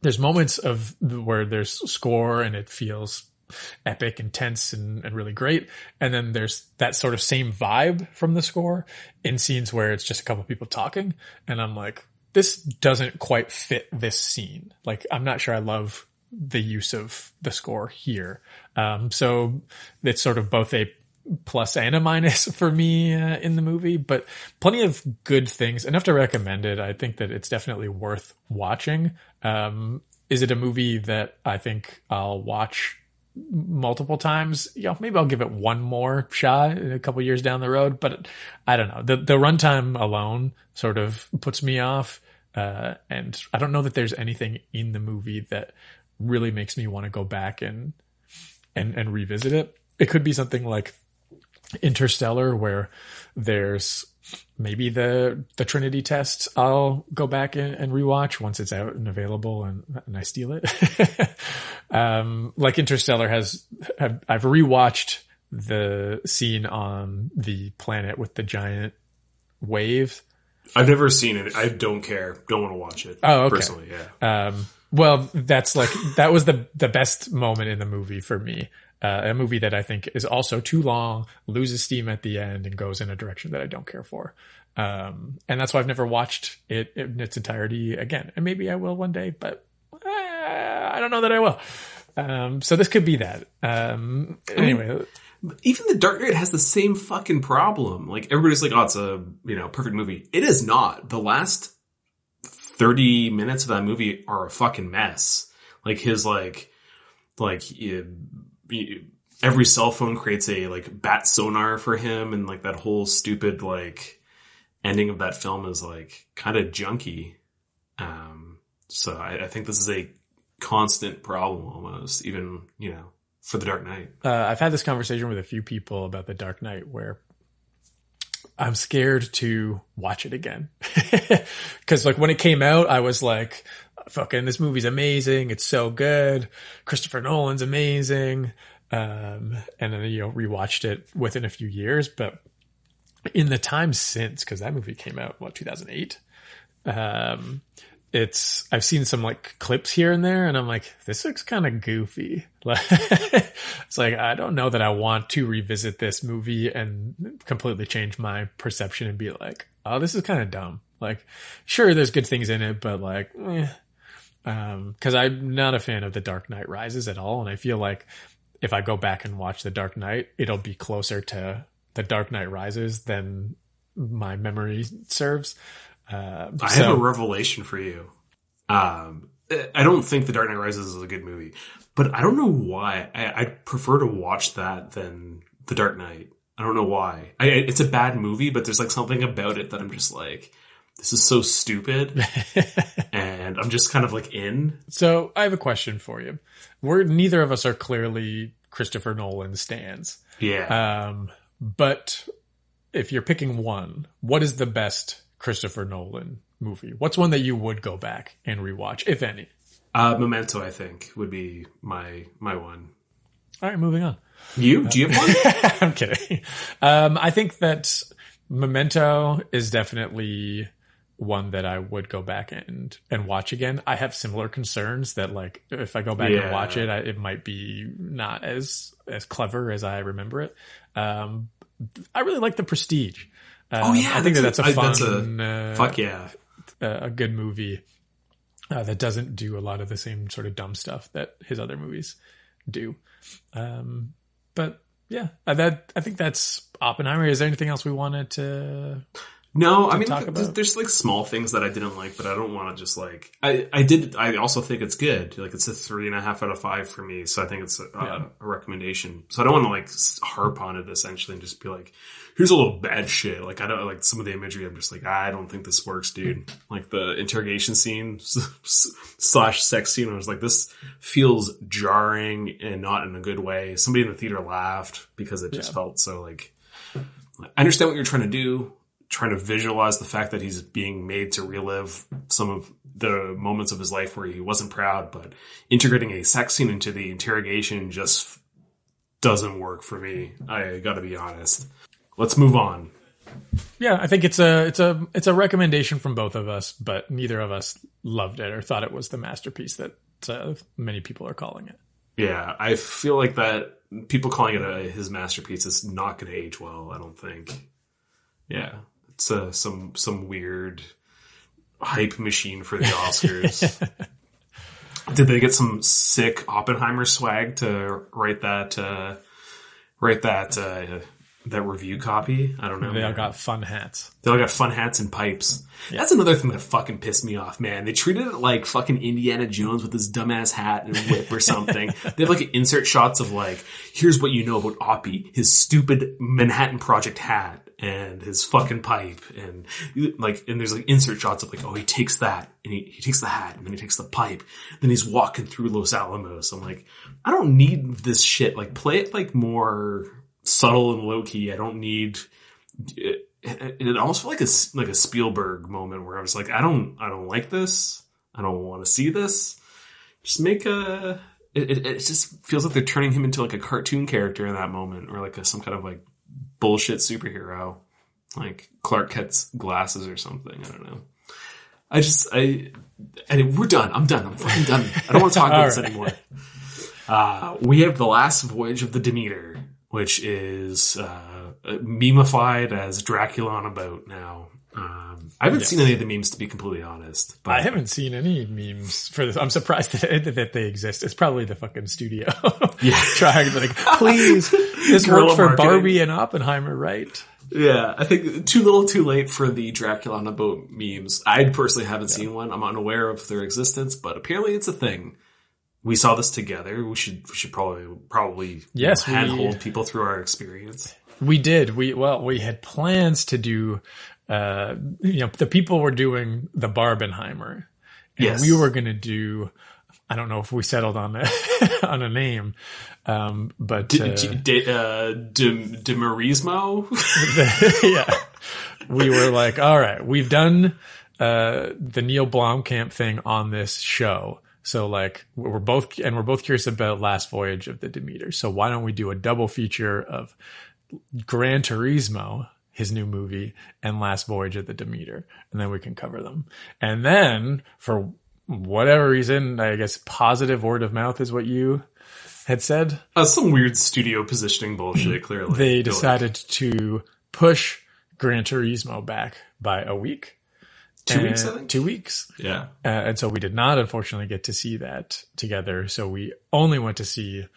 there's moments of where there's score and it feels epic, intense, and, and really great. And then there's that sort of same vibe from the score in scenes where it's just a couple people talking. And I'm like, this doesn't quite fit this scene. Like, I'm not sure I love the use of the score here. Um, so it's sort of both a plus and a minus for me uh, in the movie, but plenty of good things. Enough to recommend it. I think that it's definitely worth watching. Um, is it a movie that I think I'll watch multiple times? Know, maybe I'll give it one more shot a couple years down the road, but I don't know. The the runtime alone sort of puts me off. Uh, and I don't know that there's anything in the movie that really makes me want to go back and and and revisit it. It could be something like Interstellar, where there's maybe the the Trinity test. I'll go back and, and rewatch once it's out and available, and and I steal it. um, like Interstellar has, I've, I've rewatched the scene on the planet with the giant wave. I've never seen it. I don't care. Don't want to watch it. Oh, okay. Personally, yeah. Um, well, that's like that was the the best moment in the movie for me. Uh, a movie that I think is also too long, loses steam at the end, and goes in a direction that I don't care for. Um, and that's why I've never watched it in its entirety again. And maybe I will one day, but uh, I don't know that I will. Um, so this could be that. Um, anyway, Even The Dark Knight has the same fucking problem. Like everybody's like, "Oh, it's a you know perfect movie." It is not. The last thirty minutes of that movie are a fucking mess. Like his like like every cell phone creates a like bat sonar for him, and like that whole stupid like ending of that film is like kind of junky. Um, so I, I think this is a constant problem almost, even you know for The Dark Knight. uh, I've had this conversation with a few people about the Dark Knight where I'm scared to watch it again. Cause like when it came out, I was like, fucking this movie's amazing. It's so good. Christopher Nolan's amazing. Um, and then, you know, rewatched it within a few years, but in the time since, cause that movie came out, what, 2008? Um, it's I've seen some like clips here and there, and I'm like, this looks kind of goofy. Like, it's like I don't know that I want to revisit this movie and completely change my perception and be like, oh, this is kind of dumb. Like, sure, there's good things in it, but like, eh. Um, because I'm not a fan of The Dark Knight Rises at all, and I feel like if I go back and watch The Dark Knight, it'll be closer to The Dark Knight Rises than my memory serves. Uh, I so- have a revelation for you. Um, I don't think The Dark Knight Rises is a good movie, but I don't know why. I, I prefer to watch that than The Dark Knight. I don't know why. I, it's a bad movie, but there's like something about it that I'm just like, this is so stupid, and I'm just kind of like in. So I have a question for you. We're neither of us are clearly Christopher Nolan stands. Yeah, Um, but if you're picking one, what is the best Christopher Nolan movie? What's one that you would go back and rewatch, if any? uh, Memento, I think, would be my my one. All right, moving on. You? Do you have one? I'm kidding. Um, I think that Memento is definitely one that I would go back and and watch again. I have similar concerns that like if I go back Yeah. and watch it, I, it might be not as as clever as I remember it. Um, I really like The Prestige. Um, Oh yeah, I think that that's a fun, that's a- uh, Fuck yeah. a, a good movie uh, that doesn't do a lot of the same sort of dumb stuff that his other movies do. Um, but yeah, uh, that I think that's Oppenheimer. Is there anything else we wanted to? No, I mean, about? there's like small things that I didn't like, but I don't want to just like, I, I did, I also think it's good. Like it's a three and a half out of five for me. So I think it's a, Yeah. a recommendation. So I don't want to like harp on it essentially and just be like, here's a little bad shit. Like I don't like some of the imagery. I'm just like, ah, I don't think this works, dude. Like the interrogation scene slash sex scene. I was like, this feels jarring and not in a good way. Somebody in the theater laughed because it just Yeah. felt so like, I understand what you're trying to do, trying to visualize the fact that he's being made to relive some of the moments of his life where he wasn't proud, but integrating a sex scene into the interrogation just doesn't work for me. I gotta be honest. Let's move on. Yeah, I think it's a it's a it's a recommendation from both of us, but neither of us loved it or thought it was the masterpiece that uh, many people are calling it. Yeah, I feel like that people calling it a, his masterpiece is not going to age well. I don't think. Yeah, it's uh, some some weird hype machine for the Oscars. Did they get some sick Oppenheimer swag to write that uh, write that uh, that review copy? I don't know. They all got fun hats. They all got fun hats and pipes. That's another thing that fucking pissed me off, man. They treated it like fucking Indiana Jones with his dumbass hat and whip or something. they have like insert shots of like, here's what you know about Oppie, his stupid Manhattan Project hat and his fucking pipe and like, and there's like insert shots of like, oh, he takes that and he, he takes the hat and then he takes the pipe. Then he's walking through Los Alamos. I'm like, I don't need this shit. Like play it like more subtle and low key. I don't need, it, it, almost felt like a like a Spielberg moment where I was like, I don't, I don't like this. I don't want to see this. Just make a. It, it, it just feels like they're turning him into like a cartoon character in that moment, or like a, some kind of like bullshit superhero, like Clark Kent's glasses or something. I don't know. I just, I, and we're done. I'm done. I'm fucking done. I don't want to talk about All this anymore. Uh, we have the last voyage of the Demeter, which is uh, memeified as Dracula on a boat now. Um, I haven't seen any of the memes to be completely honest. But I haven't seen any memes for this. I'm surprised that, that they exist. It's probably the fucking studio Yeah. trying to like, please, this worked for marketing. Barbie and Oppenheimer, right? Yeah, I think too little, too late for the Dracula on a boat memes. I personally haven't seen one. I'm unaware of their existence, but apparently it's a thing. We saw this together. We should we should probably probably Yes, we- handhold people through our experience. We did. We well, we had plans to do. Uh, you know, the people were doing the Barbenheimer, and Yes. we were going to do. I don't know if we settled on a on a name, um, but uh, D- D- uh, De, Demerismo? yeah, we were like, all right, we've done uh, the Neil Blomkamp thing on this show. So like we're both and we're both curious about Last Voyage of the Demeter. So why don't we do a double feature of Gran Turismo, his new movie, and Last Voyage of the Demeter, and then we can cover them. And then for whatever reason, I guess positive word of mouth is what you had said. Uh, some weird studio positioning bullshit. Clearly, They decided to push Gran Turismo back by a week. Two weeks, I think? Two weeks. yeah. Uh, and so we did not unfortunately get to see that together. So we only went to see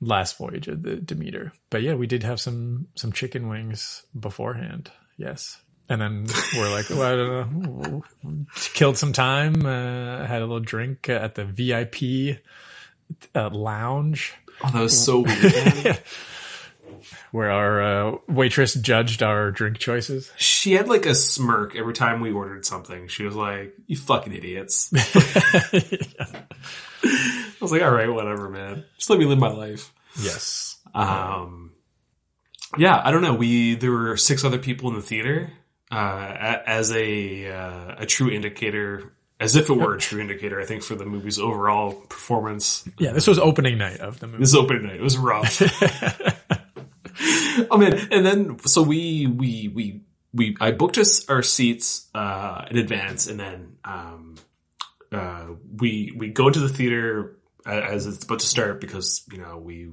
Last Voyage of the Demeter. But yeah, we did have some some chicken wings beforehand. Yes. And then we're like, well, I don't know, killed some time, uh, had a little drink at the VIP uh, lounge Oh, that was so weird. where our uh, waitress judged our drink choices. she had like a smirk every time we ordered something. She was like, "You fucking idiots." I was like, "All right, whatever, man. Just let me live my life." yes. Um, yeah, I don't know. We there were six other people in the theater. Uh, as a uh, a true indicator, as if it were a true indicator, I think for the movie's overall performance. Yeah, this was opening night of the movie. This opening night it was rough. oh man! And then so we we we we I booked us our seats uh, in advance, and then um, uh, we we go to the theater as it's about to start because you know we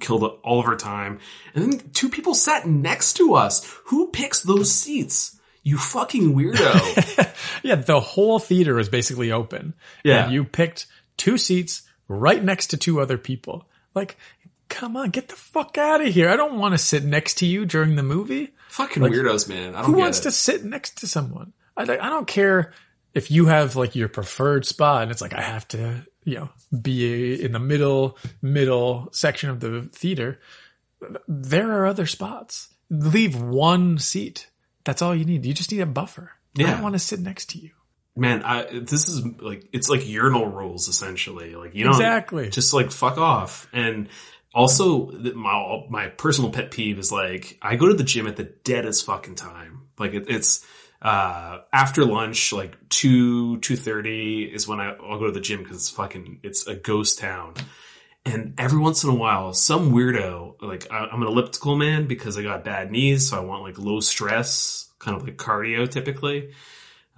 killed all of our time, and then two people sat next to us. Who picks those seats? You fucking weirdo! Yeah, the whole theater is basically open. Yeah. And you picked two seats right next to two other people. Like, come on, get the fuck out of here. I don't want to sit next to you during the movie. fucking weirdos, man. I don't Who wants it. to sit next to someone? I, like, I don't care if you have like your preferred spot and it's like, I have to, you know, be in the middle, middle section of the theater. There are other spots. Leave one seat. That's all you need. You just need a buffer. I Yeah. don't want to sit next to you. man, I, this is like it's like urinal rules essentially. Like you don't Exactly. just like fuck off. And also, my my personal pet peeve is like I go to the gym at the deadest fucking time. Like it, it's uh after lunch, like two two thirty is when I, I'll go to the gym because it's fucking it's a ghost town. And every once in a while, some weirdo, like I, I'm an elliptical man because I got bad knees, so I want like low stress, kind of like cardio typically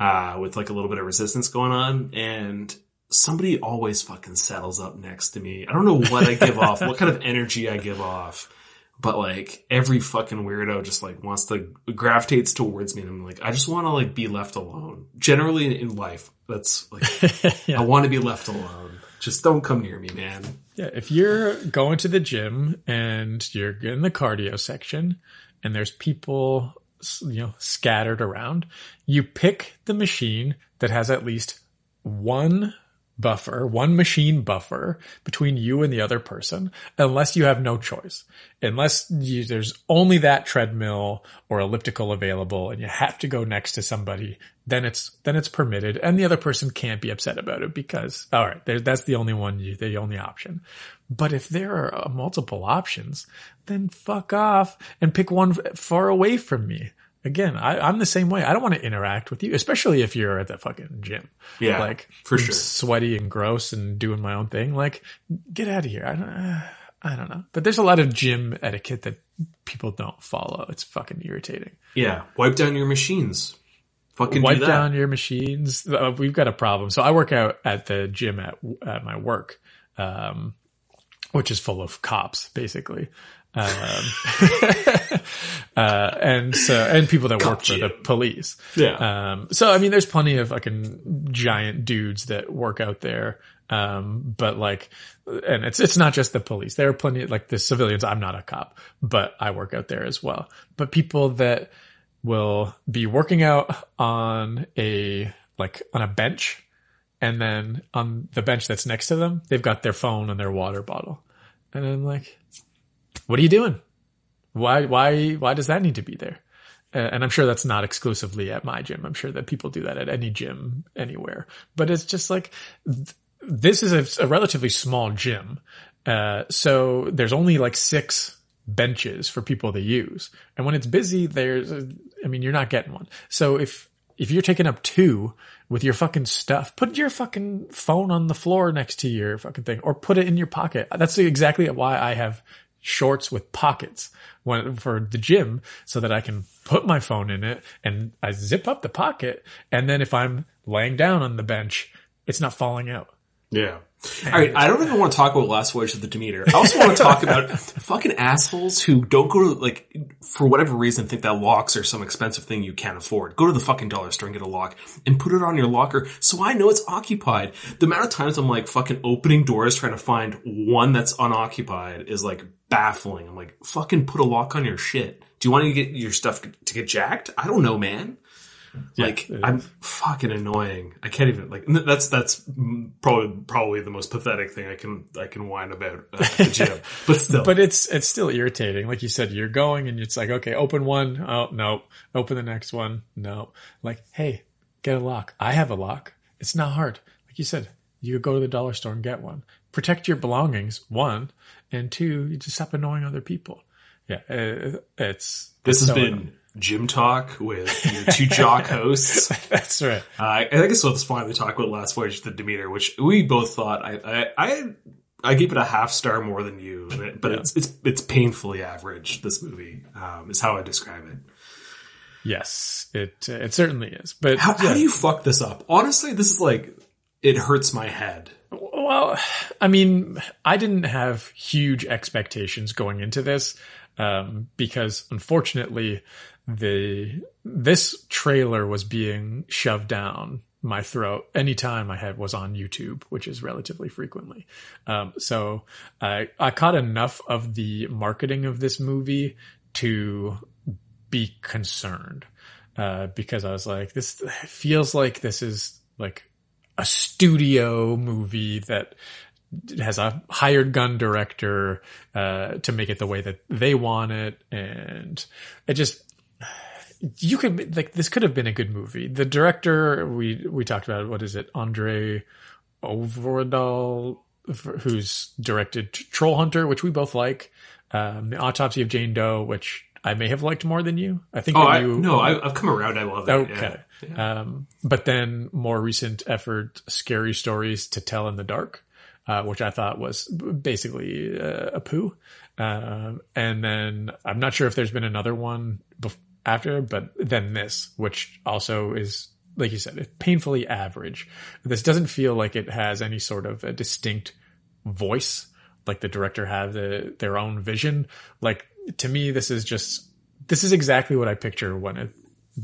uh, with like a little bit of resistance going on. And somebody always fucking settles up next to me. I don't know what I give off, what kind of energy I give off, but like every fucking weirdo just like wants to gravitates towards me. And I'm like, I just want to like be left alone. Generally in life, that's like, I want to be left alone. Just don't come near me, man. Yeah, if you're going to the gym and you're in the cardio section and there's people, you know, scattered around, you pick the machine that has at least one buffer, one machine buffer between you and the other person, unless you have no choice. Unless you, there's only that treadmill or elliptical available and you have to go next to somebody, then it's, then it's permitted and the other person can't be upset about it because, all right, that's the only one, you, the only option. But if there are multiple options, then fuck off and pick one far away from me. Again, I, I'm the same way. I don't want to interact with you, especially if you're at the fucking gym. Yeah, like for sure. sweaty and gross and doing my own thing. Like, get out of here. I don't, uh, I don't know. But there's a lot of gym etiquette that people don't follow. It's fucking irritating. Yeah. Wipe down your machines. Fucking Wipe do that. down your machines. Uh, we've got a problem. So I work out at the gym at at my work, um, which is full of cops, basically. Um, uh, and so, and people that work for the police. Yeah. Um, so I mean, there's plenty of fucking giant dudes that work out there. Um, but like, and it's, it's not just the police. There are plenty like the civilians. I'm not a cop, but I work out there as well. But people that will be working out on a, like on a bench and then on the bench that's next to them, they've got their phone and their water bottle. And I'm like, what are you doing? Why, why, why does that need to be there? Uh, and I'm sure that's not exclusively at my gym. I'm sure that people do that at any gym anywhere, but it's just like, th- this is a, a relatively small gym. Uh, so there's only like six benches for people to use. And when it's busy, there's, I mean, you're not getting one. So if, if you're taking up two with your fucking stuff, put your fucking phone on the floor next to your fucking thing or put it in your pocket. That's exactly why I have shorts with pockets when, for the gym so that I can put my phone in it and I zip up the pocket. And then if I'm laying down on the bench, it's not falling out. Yeah. All right, I don't even want to talk about Last Voyage of the Demeter. I also want to talk about fucking assholes who don't go to like for whatever reason think that locks are some expensive thing you can't afford. Go to the fucking dollar store and get a lock and put it on your locker so I know it's occupied. The amount of times I'm like fucking opening doors trying to find one that's unoccupied is like baffling. I'm like, fucking put a lock on your shit. Do you want to get your stuff to get jacked? I don't know, man. Like I'm fucking annoying. I can't even like that's that's probably probably the most pathetic thing I can I can whine about at the gym. but still, But it's it's still irritating. Like you said, you're going and it's like, okay, open one. Oh no. Open the next one. No. Like, hey, get a lock. I have a lock. It's not hard. Like you said, you could go to the dollar store and get one. Protect your belongings, one, and two, you just stop annoying other people. Yeah, it's this has so been annoying. Gym Talk with your two jock hosts. That's right. Uh, I guess let's finally talk about Last Voyage of the Demeter, which we both thought I I I, I gave it a half star more than you, it- but Yeah. it's it's it's painfully average. This movie um, is how I describe it. Yes, it uh, it certainly is. But How, how do you fuck this up? Honestly, this is like it hurts my head. Well, I mean, I didn't have huge expectations going into this um, because, unfortunately, the this trailer was being shoved down my throat anytime I had was on YouTube, which is relatively frequently. Um, so I I caught enough of the marketing of this movie to be concerned uh, because I was like, this feels like this is like a studio movie that has a hired gun director uh, to make it the way that they want it, and it just you could like this could have been a good movie. The director we we talked about what is it, André Øvredal, who's directed Troll Hunter, which we both like, um, the Autopsy of Jane Doe, which I may have liked more than you. I think Oh, that I, you no, I, I've come around. I love it. Okay. Yeah. Um, but then more recent effort, Scary Stories to Tell in the Dark, uh, which I thought was basically uh, a poo. Um, and then I'm not sure if there's been another one bef- after, but then this, which also is, like you said, painfully average. This doesn't feel like it has any sort of a distinct voice, like the director have the, their own vision. Like to me, this is just, this is exactly what I picture when it,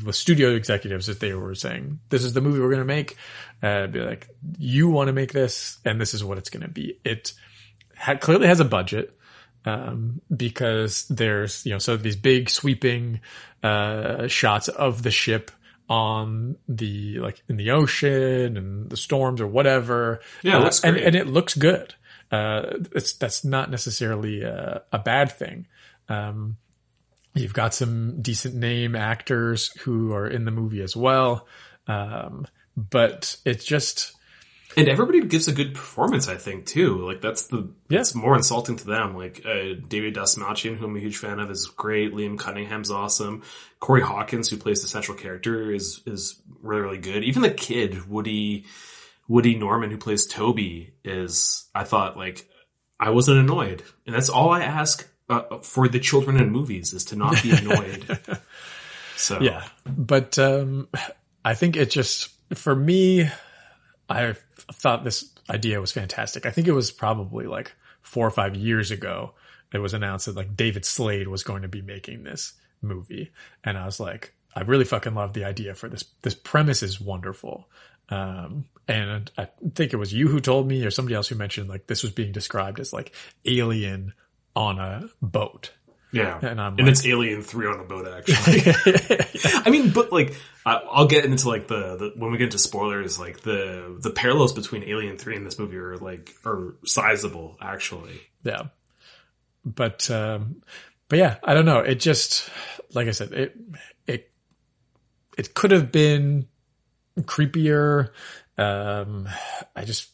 with studio executives that they were saying, this is the movie we're going to make. Uh, be like, you want to make this and this is what it's going to be. It ha- clearly has a budget. Um, because there's, you know, so these big sweeping, uh, shots of the ship on the, like in the ocean and the storms or whatever. Yeah, Uh, and, and it looks good. Uh, it's, that's not necessarily a, a bad thing. Um, You've got some decent name actors who are in the movie as well. Um, but it's just, And everybody gives a good performance, I think, too. Like that's the Yeah. it's more insulting to them. Like uh, David Dastmalchian, who I'm a huge fan of, is great. Liam Cunningham's awesome. Corey Hawkins, who plays the central character, is is really really good. Even the kid Woody Woody Norman, who plays Toby, is I thought like I wasn't annoyed, and that's all I ask uh, for the children in movies is to not be annoyed. so yeah. But, um, I think it just, for me, I thought this idea was fantastic. I think it was probably like four or five years ago. It was announced that like David Slade was going to be making this movie. And I was like, I really fucking love the idea for this. This premise is wonderful. Um, and I think it was you who told me or somebody else who mentioned like this was being described as like alien on a boat. Yeah, And I'm and like- it's Alien Three on a boat actually. I mean, but like, I'll get into like the, the when we get into spoilers, like the the parallels between Alien Three and this movie are like are sizable actually. Yeah. But, um, but yeah, I don't know. It just, like I said, it, it, it could have been creepier. Um, I just,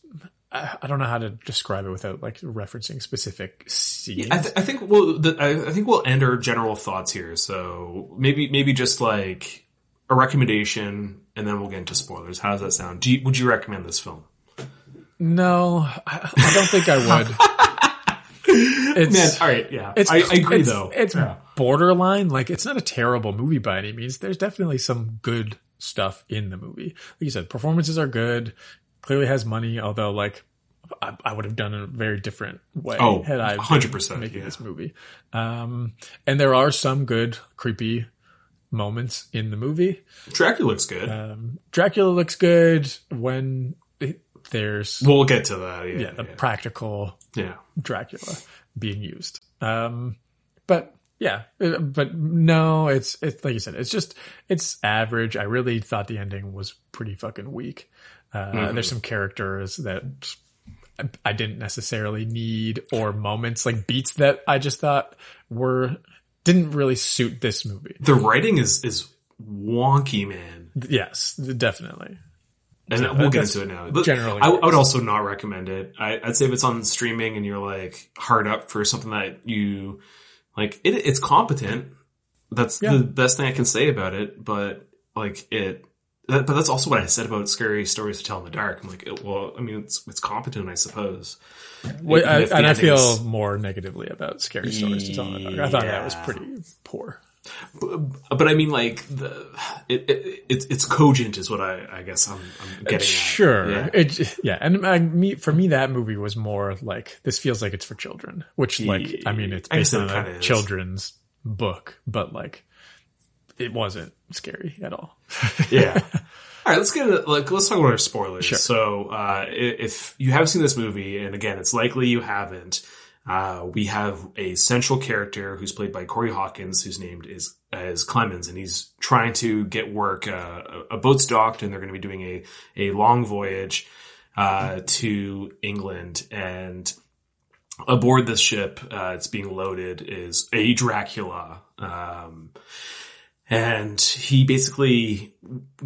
I don't know how to describe it without like referencing specific scenes. I, th- I think we'll the, I, I think we'll end our general thoughts here. So maybe maybe just like a recommendation, and then we'll get into spoilers. How does that sound? Do you, would you recommend this film? no, I, I don't think I would. it's, Man, all right, yeah, It's, I, I agree it's- though. It's Yeah. borderline. Like it's not a terrible movie by any means. There's definitely some good stuff in the movie. Like you said, performances are good. Clearly has money, although like I, I would have done a very different way Oh, had I been 100%, making yeah. this movie. Um, and there are some good creepy moments in the movie. Dracula looks good. Um, Dracula looks good when it, there's we'll get to that. Yeah, yeah the yeah. practical yeah. Dracula being used. Um, but yeah, uh, but no, it's it's like you said, it's just it's average. I really thought the ending was pretty fucking weak. Uh, There's some characters that I- I didn't necessarily need, or moments like beats that I just thought were didn't really suit this movie. The writing is is wonky, man. Yes, definitely. And So we'll get into it now. But generally I, I would also not recommend it. I, I'd say if it's on streaming and you're like hard up for something that you like, it, it's competent. That's Yeah. the best thing I can say about it. But like it, that, but that's also what I said about scary stories to tell in the dark. I'm like, it, well, I mean, it's it's competent, I suppose. Well, I, and I feel more negatively about scary stories to tell in the dark. I thought that was pretty poor. But I mean, like the it, it it's it's cogent is what I I guess I'm, I'm uh, getting. At. Sure. Yeah. It, yeah. And I, me, for me, that movie was more like, this feels like it's for children, which like, I mean, it's based on a children's book, but like, it wasn't scary at all. yeah. All right, let's get into, like let's talk about our spoilers. Sure. So, uh, if you haven't seen this movie, and again, it's likely you haven't, uh, we have a central character who's played by Corey Hawkins, whose named is as Clemens, and he's trying to get work. Uh, a a boat's docked, and they're going to be doing a a long voyage uh, to England, and aboard this ship, uh, it's being loaded is a Dracula. Um, and he basically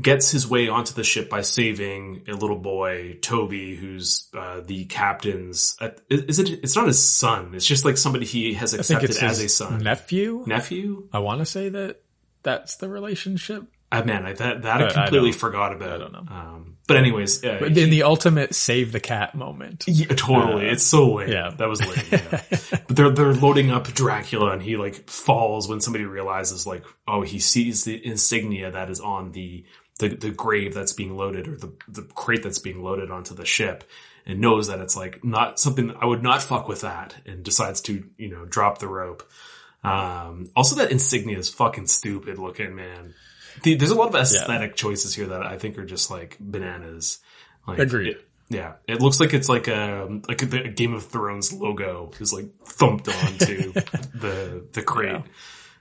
gets his way onto the ship by saving a little boy, Toby, who's uh, the captain's. Uh, is it? It's not his son. It's just like somebody he has accepted as a son, nephew. nephew. I want to say that that's the relationship. Uh, man, I, that that I- I I completely don't- forgot about. I don't know. Um, but anyways, uh, But in the ultimate save the cat moment. Yeah, totally. Uh, it's so lame. yeah. That was lame. Yeah. but they're they're loading up Dracula and he like falls when somebody realizes like, oh, he sees the insignia that is on the the, the grave that's being loaded or the, the crate that's being loaded onto the ship and knows that it's like not something I would not fuck with that and decides to, you know, drop the rope. Um, also that insignia is fucking stupid looking, man. The, there's a lot of aesthetic choices here that I think are just like bananas. Like, Agreed. it- yeah, it looks like it's like a like a, the Game of Thrones logo is like thumped onto the the crate.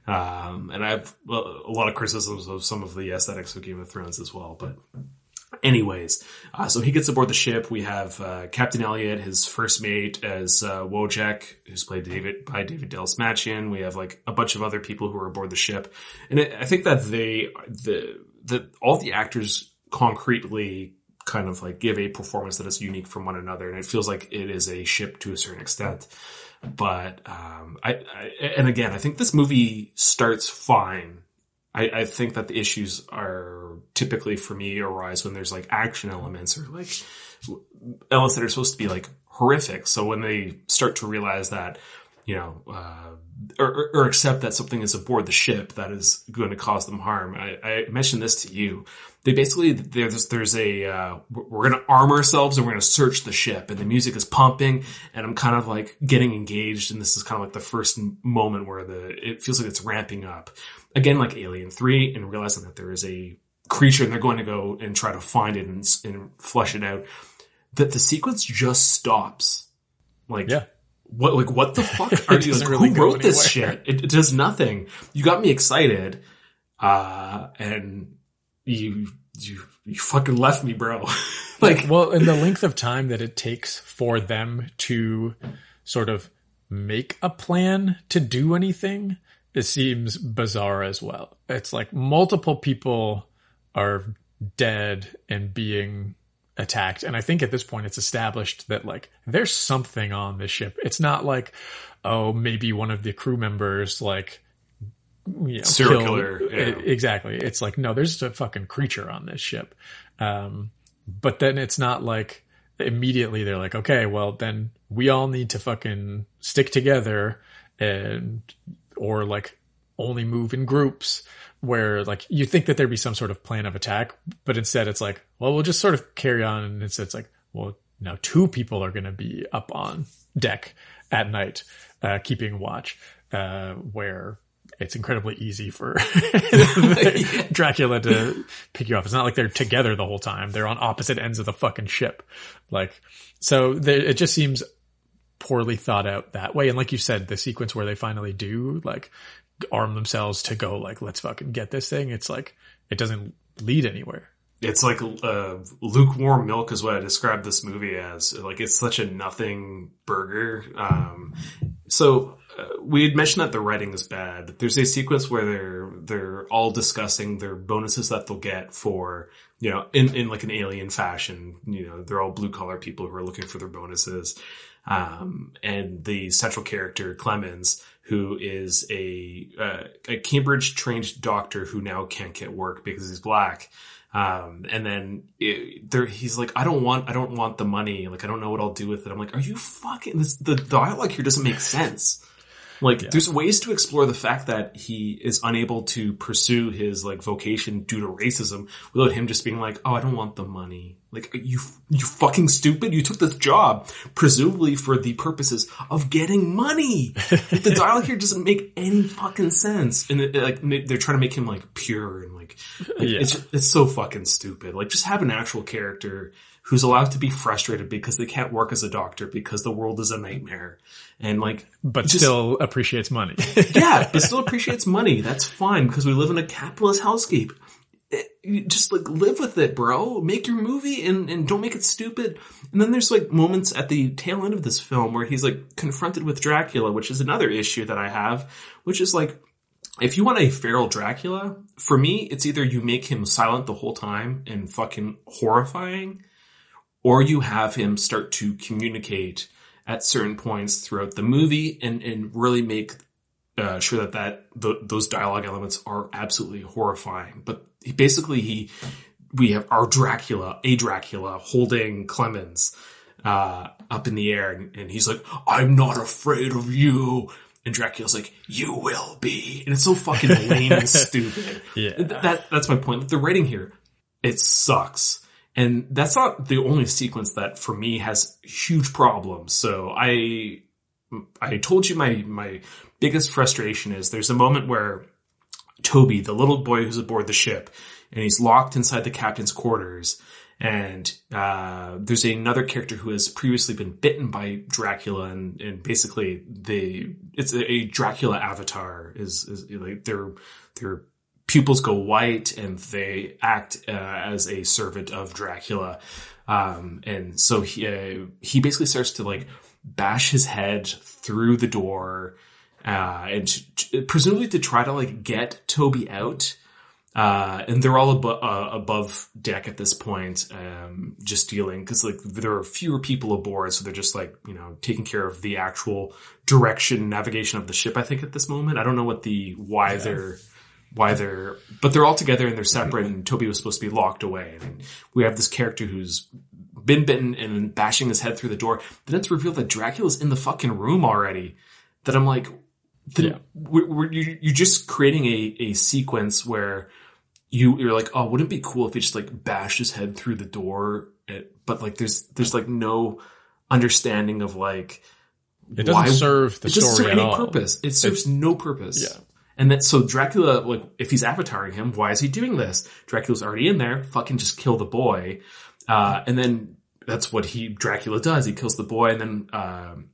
Um, and I have a lot of criticisms of some of the aesthetics of Game of Thrones as well. But anyways, uh, so he gets aboard the ship. We have uh, Captain Elliot, his first mate, as uh, Wojchek, who's played David by David Dastmalchian. We have like a bunch of other people who are aboard the ship, and it, I think that they the the all the actors concretely kind of like give a performance that is unique from one another, and it feels like it is a ship to a certain extent. But um, I, I and again, I think this movie starts fine. I, I think that the issues are typically for me arise when there's like action elements or like elements that are supposed to be like horrific. So when they start to realize that, you know, uh, or, or- accept that something is aboard the ship that is going to cause them harm. I, I mentioned this to you. They basically there's there's a uh, we're going to arm ourselves and we're going to search the ship, and the music is pumping, and I'm kind of like getting engaged, and this is kind of like the first moment where the it feels like it's ramping up again, like Alien Three, and realizing that there is a creature, and they're going to go and try to find it and, and flush it out. That the sequence just stops, like Yeah. what like what the fuck are you like, really who wrote this shit it, it does nothing you got me excited uh and you you you fucking left me bro like well, and the length of time that it takes for them to sort of make a plan to do anything, it seems bizarre as well. It's like multiple people are dead and being attacked. And I think at this point it's established that like there's something on this ship. It's not like, oh, maybe one of the crew members like you know, Serial killer, yeah. Exactly. It's like, no, there's a fucking creature on this ship. Um, but then it's not like immediately they're like, okay, well then we all need to fucking stick together and, or like only move in groups where like you think that there'd be some sort of plan of attack, but instead it's like, well, we'll just sort of carry on and it's, it's like, well, now two people are going to be up on deck at night, uh, keeping watch, uh, where it's incredibly easy for Dracula to pick you off. It's not like they're together the whole time. They're on opposite ends of the fucking ship. Like, so it just seems poorly thought out that way. And like you said, the sequence where they finally do like arm themselves to go like, let's fucking get this thing. It's like, it doesn't lead anywhere. It's like uh, lukewarm milk is what I described this movie as. Like it's such a nothing burger. Um, so uh, we had mentioned that the writing is bad. There's a sequence where they're they're all discussing their bonuses that they'll get for you know in in like an alien fashion. You know they're all blue collar people who are looking for their bonuses. Um, and the central character Clemens, who is a uh, a Cambridge trained doctor who now can't get work because he's black. Um, and then it, there, he's like, I don't want, I don't want the money. Like, I don't know what I'll do with it. I'm like, are you fucking, this, the dialogue here doesn't make sense. Like, there's ways to explore the fact that he is unable to pursue his like vocation due to racism without him just being like, oh, I don't want the money. Like, you, you fucking stupid. You took this job presumably for the purposes of getting money. The dialogue here doesn't make any fucking sense. And it, like, they're trying to make him like pure and like, like, Yeah. it's, it's so fucking stupid. Like, just have an actual character who's allowed to be frustrated because they can't work as a doctor because the world is a nightmare. And like, But just- still appreciates money. yeah, but still appreciates money. That's fine because we live in a capitalist hellscape. Just like live with it, bro. Make your movie and, and don't make it stupid. And then there's like moments at the tail end of this film where he's like confronted with Dracula, which is another issue that I have, which is like, if you want a feral Dracula, for me, it's either you make him silent the whole time and fucking horrifying, or you have him start to communicate at certain points throughout the movie and, and really make uh, sure that that th those dialogue elements are absolutely horrifying. But he, basically, he we have our Dracula, a Dracula, holding Clemens uh, up in the air, and, and he's like, "I'm not afraid of you." And Dracula's like, "You will be," and it's so fucking lame and stupid. Yeah. That that's my point. The writing here, it sucks. And that's not the only sequence that for me has huge problems. So I, I told you my, my biggest frustration is there's a moment where Toby, the little boy who's aboard the ship, and he's locked inside the captain's quarters. And uh, there's another character who has previously been bitten by Dracula, and, and basically the it's a, Dracula avatar is is like their their pupils go white and they act uh, as a servant of Dracula. Um, and so he uh, he basically starts to like bash his head through the door, uh, and t- presumably to try to like get Toby out. Uh, and they're all abo- uh, above deck at this point, um, just dealing because like there are fewer people aboard, so they're just like you know taking care of the actual direction, navigation of the ship. I think at this moment, I don't know what the why they're why they're, but they're all together and they're separate. And Toby was supposed to be locked away, and we have this character who's been bitten and bashing his head through the door. Then it's revealed that Dracula's in the fucking room already. That I'm like, then Yeah. we're, we're, you- you're just creating a, a sequence where you you're like, oh, wouldn't it be cool if he just like bashed his head through the door? But like, there's there's like no understanding of like It doesn't why- serve the it doesn't story serve at any all. purpose. It serves no purpose. Yeah. And that so Dracula, like, if he's avataring him, why is he doing this? Dracula's already in there. Fucking just kill the boy. Uh, and then that's what he Dracula does. He kills the boy, and then um,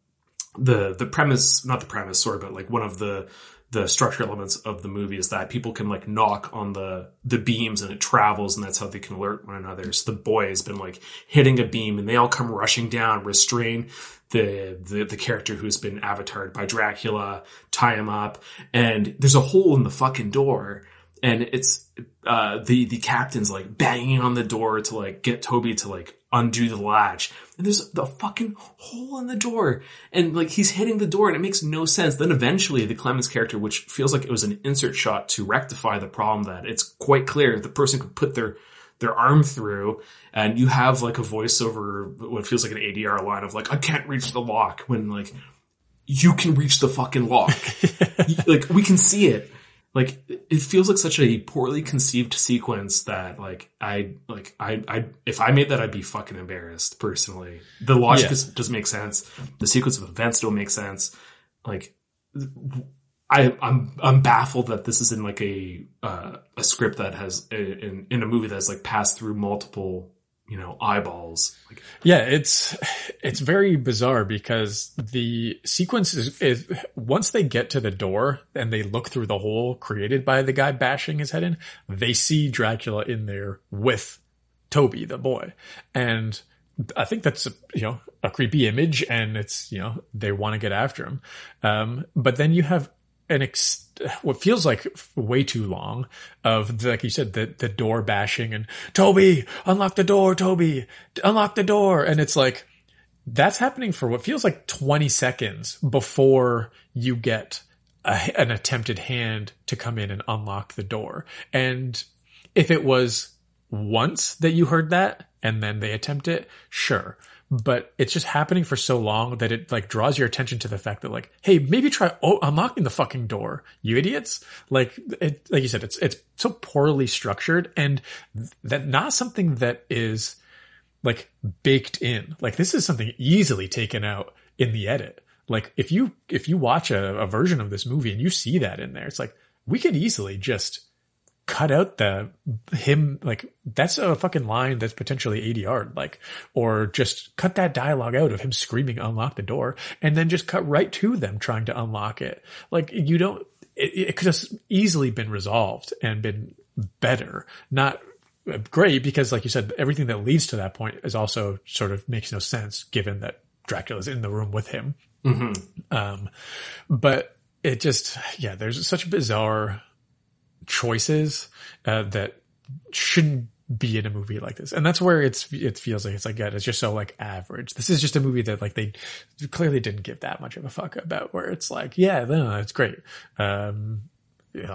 the the premise, not the premise, sort of, but like one of the the structure elements of the movie is that people can like knock on the the beams and it travels and that's how they can alert one another. So the boy has been like hitting a beam and they all come rushing down, restrain the the, the character who's been avatared by Dracula, tie him up, and there's a hole in the fucking door. And it's uh the the captain's like banging on the door to like get Toby to like undo the latch and there's the fucking hole in the door and like he's hitting the door and it makes no sense. Then eventually the Clemens character, which feels like it was an insert shot to rectify the problem that it's quite clear the person could put their their arm through and you have like a voiceover what feels like an ADR line of like I can't reach the lock when like you can reach the fucking lock. like we can see it. Like it feels like such a poorly conceived sequence that like I like I I if I made that I'd be fucking embarrassed personally. The logic Yeah. is, doesn't make sense. The sequence of events don't make sense. Like I I'm I'm baffled that this is in like a uh, a script that has in in a movie that's like passed through multiple you know eyeballs. Like Yeah, it's it's very bizarre because the sequence is, is once they get to the door and they look through the hole created by the guy bashing his head in, they see Dracula in there with Toby, the boy, and I think that's a, you know a creepy image, and it's you know they want to get after him, um, but then you have an ex- what feels like way too long of like you said the the door bashing and Toby unlock the door Toby unlock the door. And it's like that's happening for what feels like 20 seconds before you get a, an attempted hand to come in and unlock the door. And if it was once that you heard that and then they attempt it sure but it's just happening for so long that it like draws your attention to the fact that like, hey, maybe try oh, unlocking the fucking door, you idiots. Like, it, like you said, it's it's so poorly structured and that not something that is like baked in. Like this is something easily taken out in the edit. Like if you if you watch a, a version of this movie and you see that in there, it's like we could easily just cut out the him like that's a fucking line that's potentially ADR like or just cut that dialogue out of him screaming unlock the door and then just cut right to them trying to unlock it. Like you don't it, it could have easily been resolved and been better. Not great because like you said everything that leads to that point is also sort of makes no sense given that Dracula's in the room with him. Um but it just yeah there's such a bizarre choices uh, that shouldn't be in a movie like this. And that's where it's it feels like it's like yeah, it's just so like average. This is just a movie that like they clearly didn't give that much of a fuck about where it's like, yeah, no, it's great. Um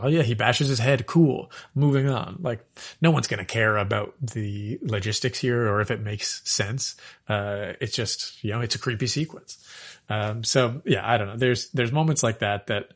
oh yeah, he bashes his head. Cool. Moving on. Like no one's going to care about the logistics here or if it makes sense. Uh, it's just, you know, it's a creepy sequence. Um, so yeah, I don't know. There's, there's moments like that that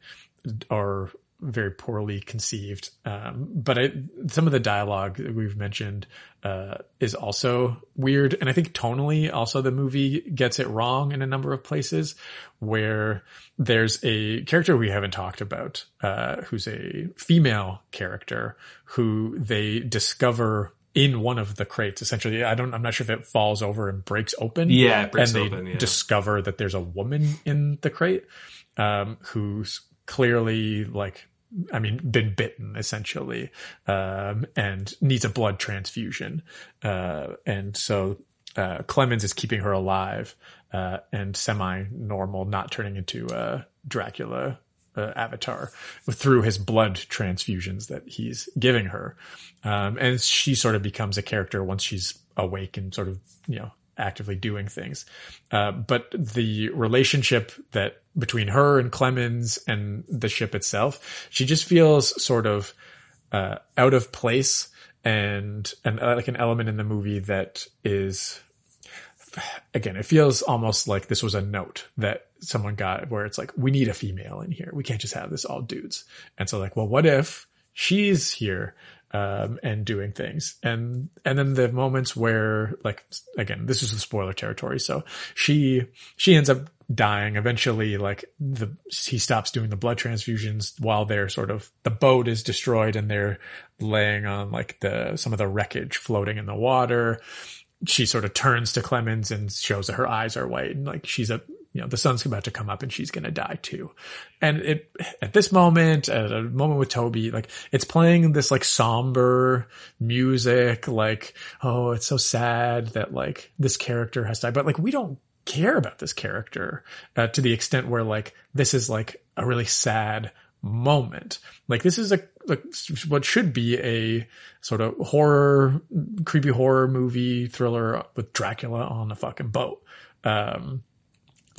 are very poorly conceived. Um, but I, some of the dialogue that we've mentioned, uh, is also weird. And I think tonally also the movie gets it wrong in a number of places where there's a character we haven't talked about, uh, who's a female character who they discover in one of the crates. Essentially, I don't, I'm not sure if it falls over and breaks open. Yeah, breaks and they open, yeah. discover that there's a woman in the crate, um, who's clearly like I mean, been bitten essentially, um, and needs a blood transfusion. Uh, and so, uh, Clemens is keeping her alive, uh, and semi-normal, not turning into a Dracula, uh, avatar through his blood transfusions that he's giving her. Um, and she sort of becomes a character once she's awake and sort of, you know, actively doing things. Uh, but the relationship that between her and Clemens and the ship itself, she just feels sort of uh, out of place and and uh, like an element in the movie that is again it feels almost like this was a note that someone got where it's like we need a female in here we can't just have this all dudes and so like well what if she's here um, and doing things. And, and then the moments where like, again, this is the spoiler territory. So she, she ends up dying eventually. Like the, he stops doing the blood transfusions while they're sort of, the boat is destroyed and they're laying on like the, some of the wreckage floating in the water. She sort of turns to Clemens and shows that her eyes are white and like she's a, you know, the sun's about to come up and she's going to die too. And it, at this moment, at a moment with Toby, like it's playing this like somber music, like, oh, it's so sad that like this character has died, but like we don't care about this character uh, to the extent where like this is like a really sad moment. Like this is a like what should be a sort of horror, creepy horror movie thriller with Dracula on a fucking boat. Um,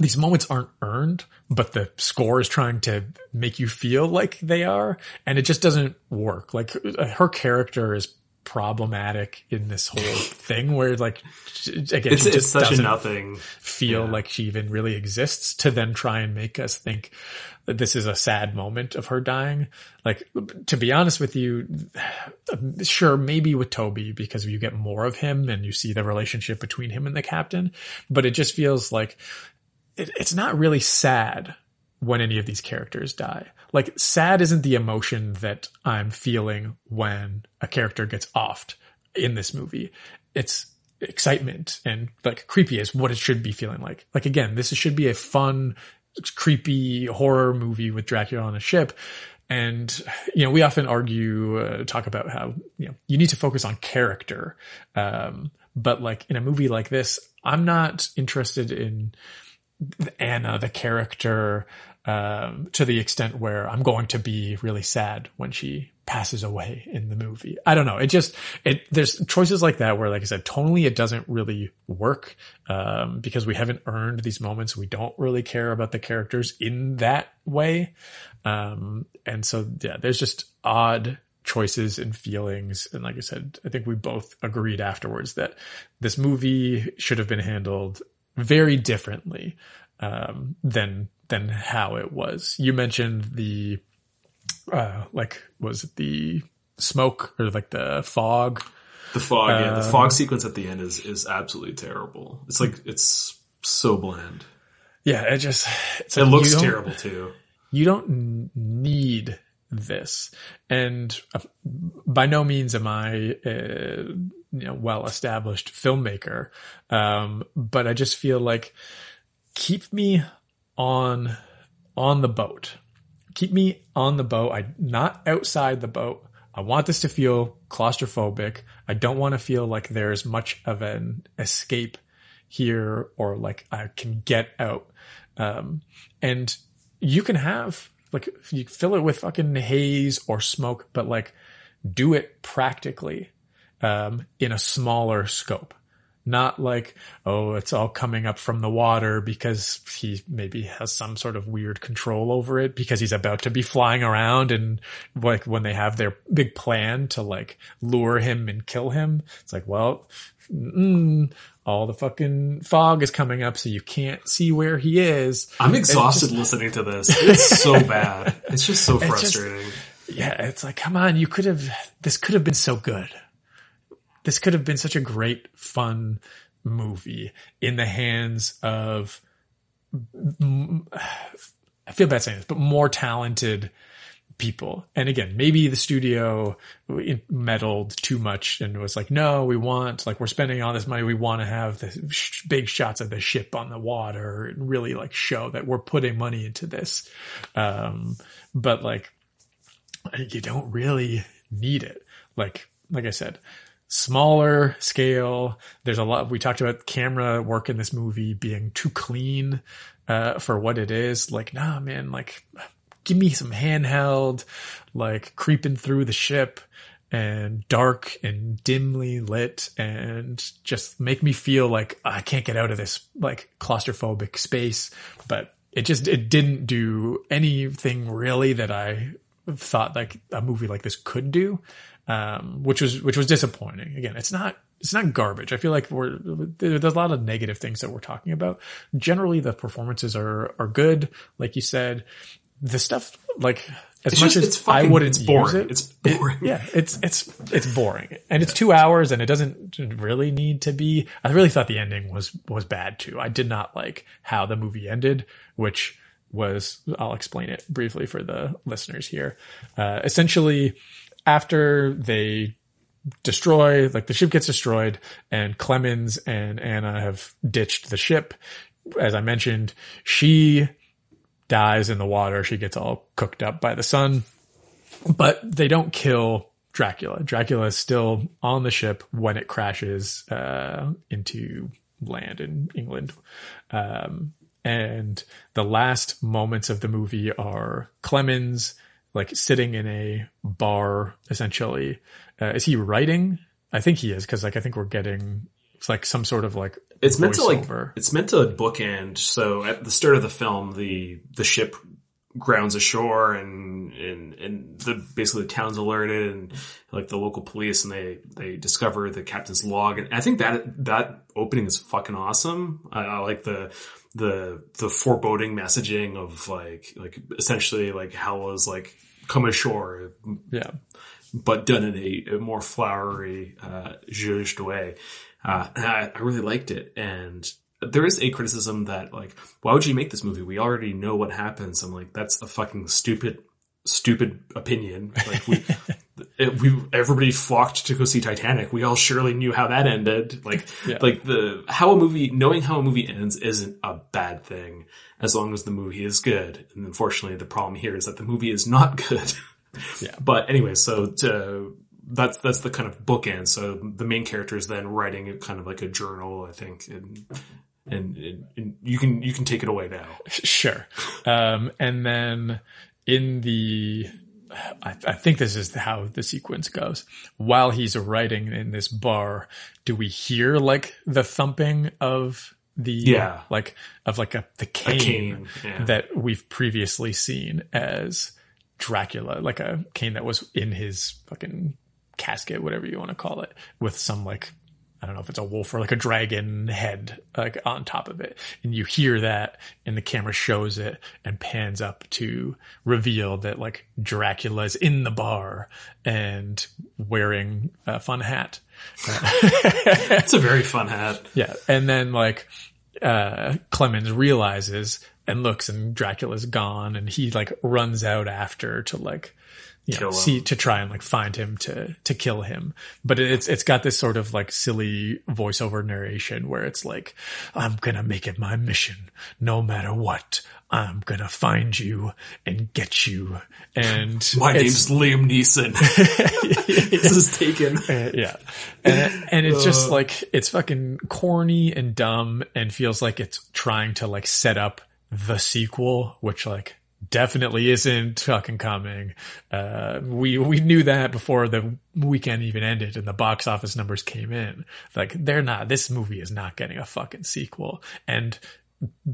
these moments aren't earned, but the score is trying to make you feel like they are, and it just doesn't work. Like uh, her character is problematic in this whole thing where like again It's just such a doesn't nothing. feel like she even really exists to then try and make us think that this is a sad moment of her dying. Like, to be honest with you, sure, maybe with Toby because you get more of him and you see the relationship between him and the captain, but it just feels like it, it's not really sad when any of these characters die. Like, sad isn't the emotion that I'm feeling when a character gets offed in this movie. It's excitement and like creepy is what it should be feeling like. Like again, this should be a fun, creepy horror movie with Dracula on a ship. And, you know, we often argue, uh, talk about how, you know, you need to focus on character. Um, but like in a movie like this, I'm not interested in Anna, the character, um, to the extent where I'm going to be really sad when she passes away in the movie. I don't know. It just, it, there's choices like that where, like I said, tonally it doesn't really work, um, because we haven't earned these moments. We don't really care about the characters in that way. Um, and so, yeah, there's just odd choices and feelings. And like I said, I think we both agreed afterwards that this movie should have been handled very differently, um, than, than how it was. You mentioned the, uh, like, was it the smoke or like the fog? The fog, yeah, the Um, fog sequence at the end is is absolutely terrible. It's like it's so bland. Yeah, it just, it's It like looks terrible too. you don't need this. And uh, by no means am I, uh, you know, well established filmmaker. Um, but I just feel like keep me on, on the boat. Keep me on the boat. I not outside the boat. I want this to feel claustrophobic. I don't want to feel like there's much of an escape here or like I can get out. Um, and you can have like you fill it with fucking haze or smoke, but like do it practically, um, in a smaller scope. Not like, oh, it's all coming up from the water because he maybe has some sort of weird control over it because he's about to be flying around and like when they have their big plan to like lure him and kill him, it's like, well, mm, all the fucking fog is coming up so you can't see where he is. I'm exhausted just- listening to this. It's so bad. It's just so just- frustrating. yeah, it's like, come on, you could have, this could have been so good. This could have been such a great, fun movie in the hands of, I feel bad saying this, but more talented people. And again, maybe the studio meddled too much and was like, no, we want, like, we're spending all this money. We want to have the sh- big shots of the ship on the water and really like show that we're putting money into this. Um, but like, you don't really need it. Like, like I said, smaller scale. There's a lot. We talked about camera work in this movie being too clean uh, for what it is. Like, nah, man. Like, give me some handheld, like creeping through the ship and dark and dimly lit and just make me feel like I can't get out of this like claustrophobic space. But it just, it didn't do anything really that I thought like a movie like this could do. Um, which was, which was disappointing. Again, it's not, it's not garbage. I feel like we're, there's a lot of negative things that we're talking about. Generally, the performances are, are good. Like you said, the stuff, like, as It's much just- as it's fucking- I wouldn't it's boring. use it, It's it- boring. yeah, it's, it's, it's boring and it's two hours and it doesn't really need to be. I really thought the ending was, was bad too. I did not like how the movie ended, which was, I'll explain it briefly for the listeners here. Uh, essentially after they destroy, like the ship gets destroyed and Clemens and Anna have ditched the ship. As I mentioned, she dies in the water. She gets all cooked up by the sun, but they don't kill Dracula. Dracula is still on the ship when it crashes, uh, into land in England. Um, and the last moments of the movie are Clemens, like sitting in a bar essentially. Uh, is he writing? I think he is because like I think we're getting it's like some sort of like It's meant to like voiceover. it's meant to bookend. So at the start of the film, the the ship grounds ashore and and and the basically the town's alerted and like the local police and they they discover the captain's log and I think that that opening is fucking awesome. I, I like the the the foreboding messaging of like like essentially like hell is like come ashore yeah. but done in a, a more flowery, uh, zhuzhed way. Uh, and I, I really liked it. And there is a criticism that like, why would you make this movie? We already know what happens. I'm like, that's a fucking stupid, stupid opinion. Like we, it, we, everybody flocked to go see Titanic. We all surely knew how that ended. Like, Yeah. like the, how a movie, knowing how a movie ends isn't a bad thing as long as the movie is good. And unfortunately, the problem here is that the movie is not good. Yeah. But anyway, so to, that's that's the kind of bookend. So the main character is then writing kind of like a journal, I think, and and, and, and you can you can take it away now. Sure. Um, and then in the, I, I think this is how the sequence goes. While he's writing in this bar, do we hear like the thumping of the, Yeah. like, of like a, the cane, cane, yeah. that we've previously seen as Dracula, like a cane that was in his fucking casket, whatever you want to call it, with some like I don't know if it's a wolf or like a dragon head like on top of it. And you hear that and the camera shows it and pans up to reveal that like Dracula's in the bar and wearing a fun hat. It's a very fun hat. Yeah. And then like, uh, Clemens realizes and looks and Dracula's gone and he like runs out after to like, you know, see to try and like find him to to kill him. But it's it's got this sort of like silly voiceover narration where it's like, I'm gonna make it my mission, no matter what. I'm gonna find you and get you. And My name's Liam Neeson. this is taken. uh, yeah. And, and it's just like, it's fucking corny and dumb and feels like it's trying to like set up the sequel, which like definitely isn't fucking coming. Uh, we, we knew that before the weekend even ended and the box office numbers came in. Like they're not, this movie is not getting a fucking sequel. And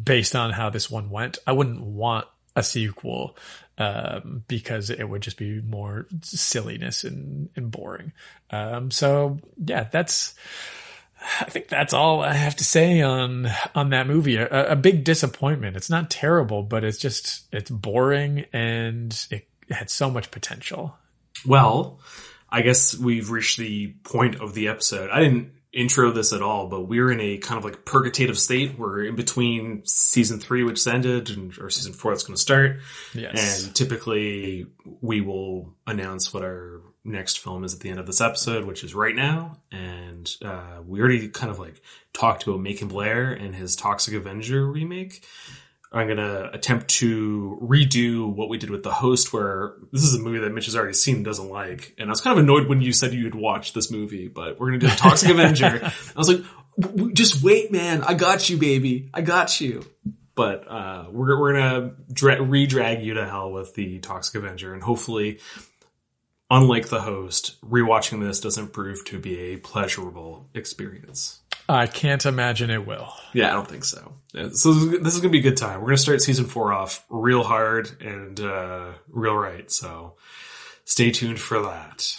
based on how this one went, I wouldn't want a sequel um, because it would just be more silliness and, and boring. Um, so yeah, that's. I think that's all I have to say on on that movie. A, a big disappointment. It's not terrible, but it's just it's boring and it had so much potential. Well, I guess we've reached the point of the episode. I didn't intro this at all, but we're in a kind of like purgative state. We're in between season three, which ended, and or season four that's going to start. Yes. And typically we will announce what our next film is at the end of this episode, which is right now. And uh, we already kind of like talked about Macon Blair and his Toxic Avenger remake. I'm going to attempt to redo what we did with The Host, where this is a movie that Mitch has already seen and doesn't like. And I was kind of annoyed when you said you'd watch this movie, but we're going to do The Toxic Avenger. I was like, "W- w- just wait, man. I got you, baby. I got you. But uh, we're, we're going to dra- re-drag you to hell with The Toxic Avenger. And hopefully, unlike The Host, rewatching this doesn't prove to be a pleasurable experience. I can't imagine it will. Yeah, I don't think so. So this is gonna be a good time. We're gonna start season four off real hard and uh, real right. So stay tuned for that.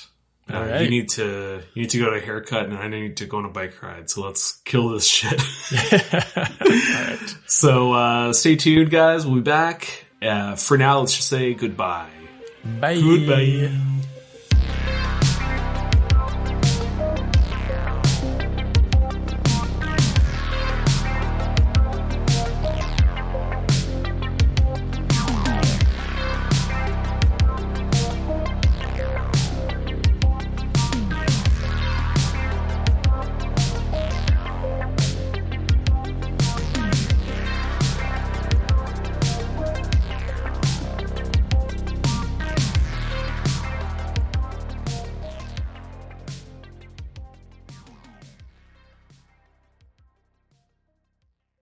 Uh, right. You need to you need to go to a haircut, and I need to go on a bike ride. So let's kill this shit. So uh, stay tuned, guys. We'll be back. Uh, for now, let's just say goodbye. Bye. Goodbye.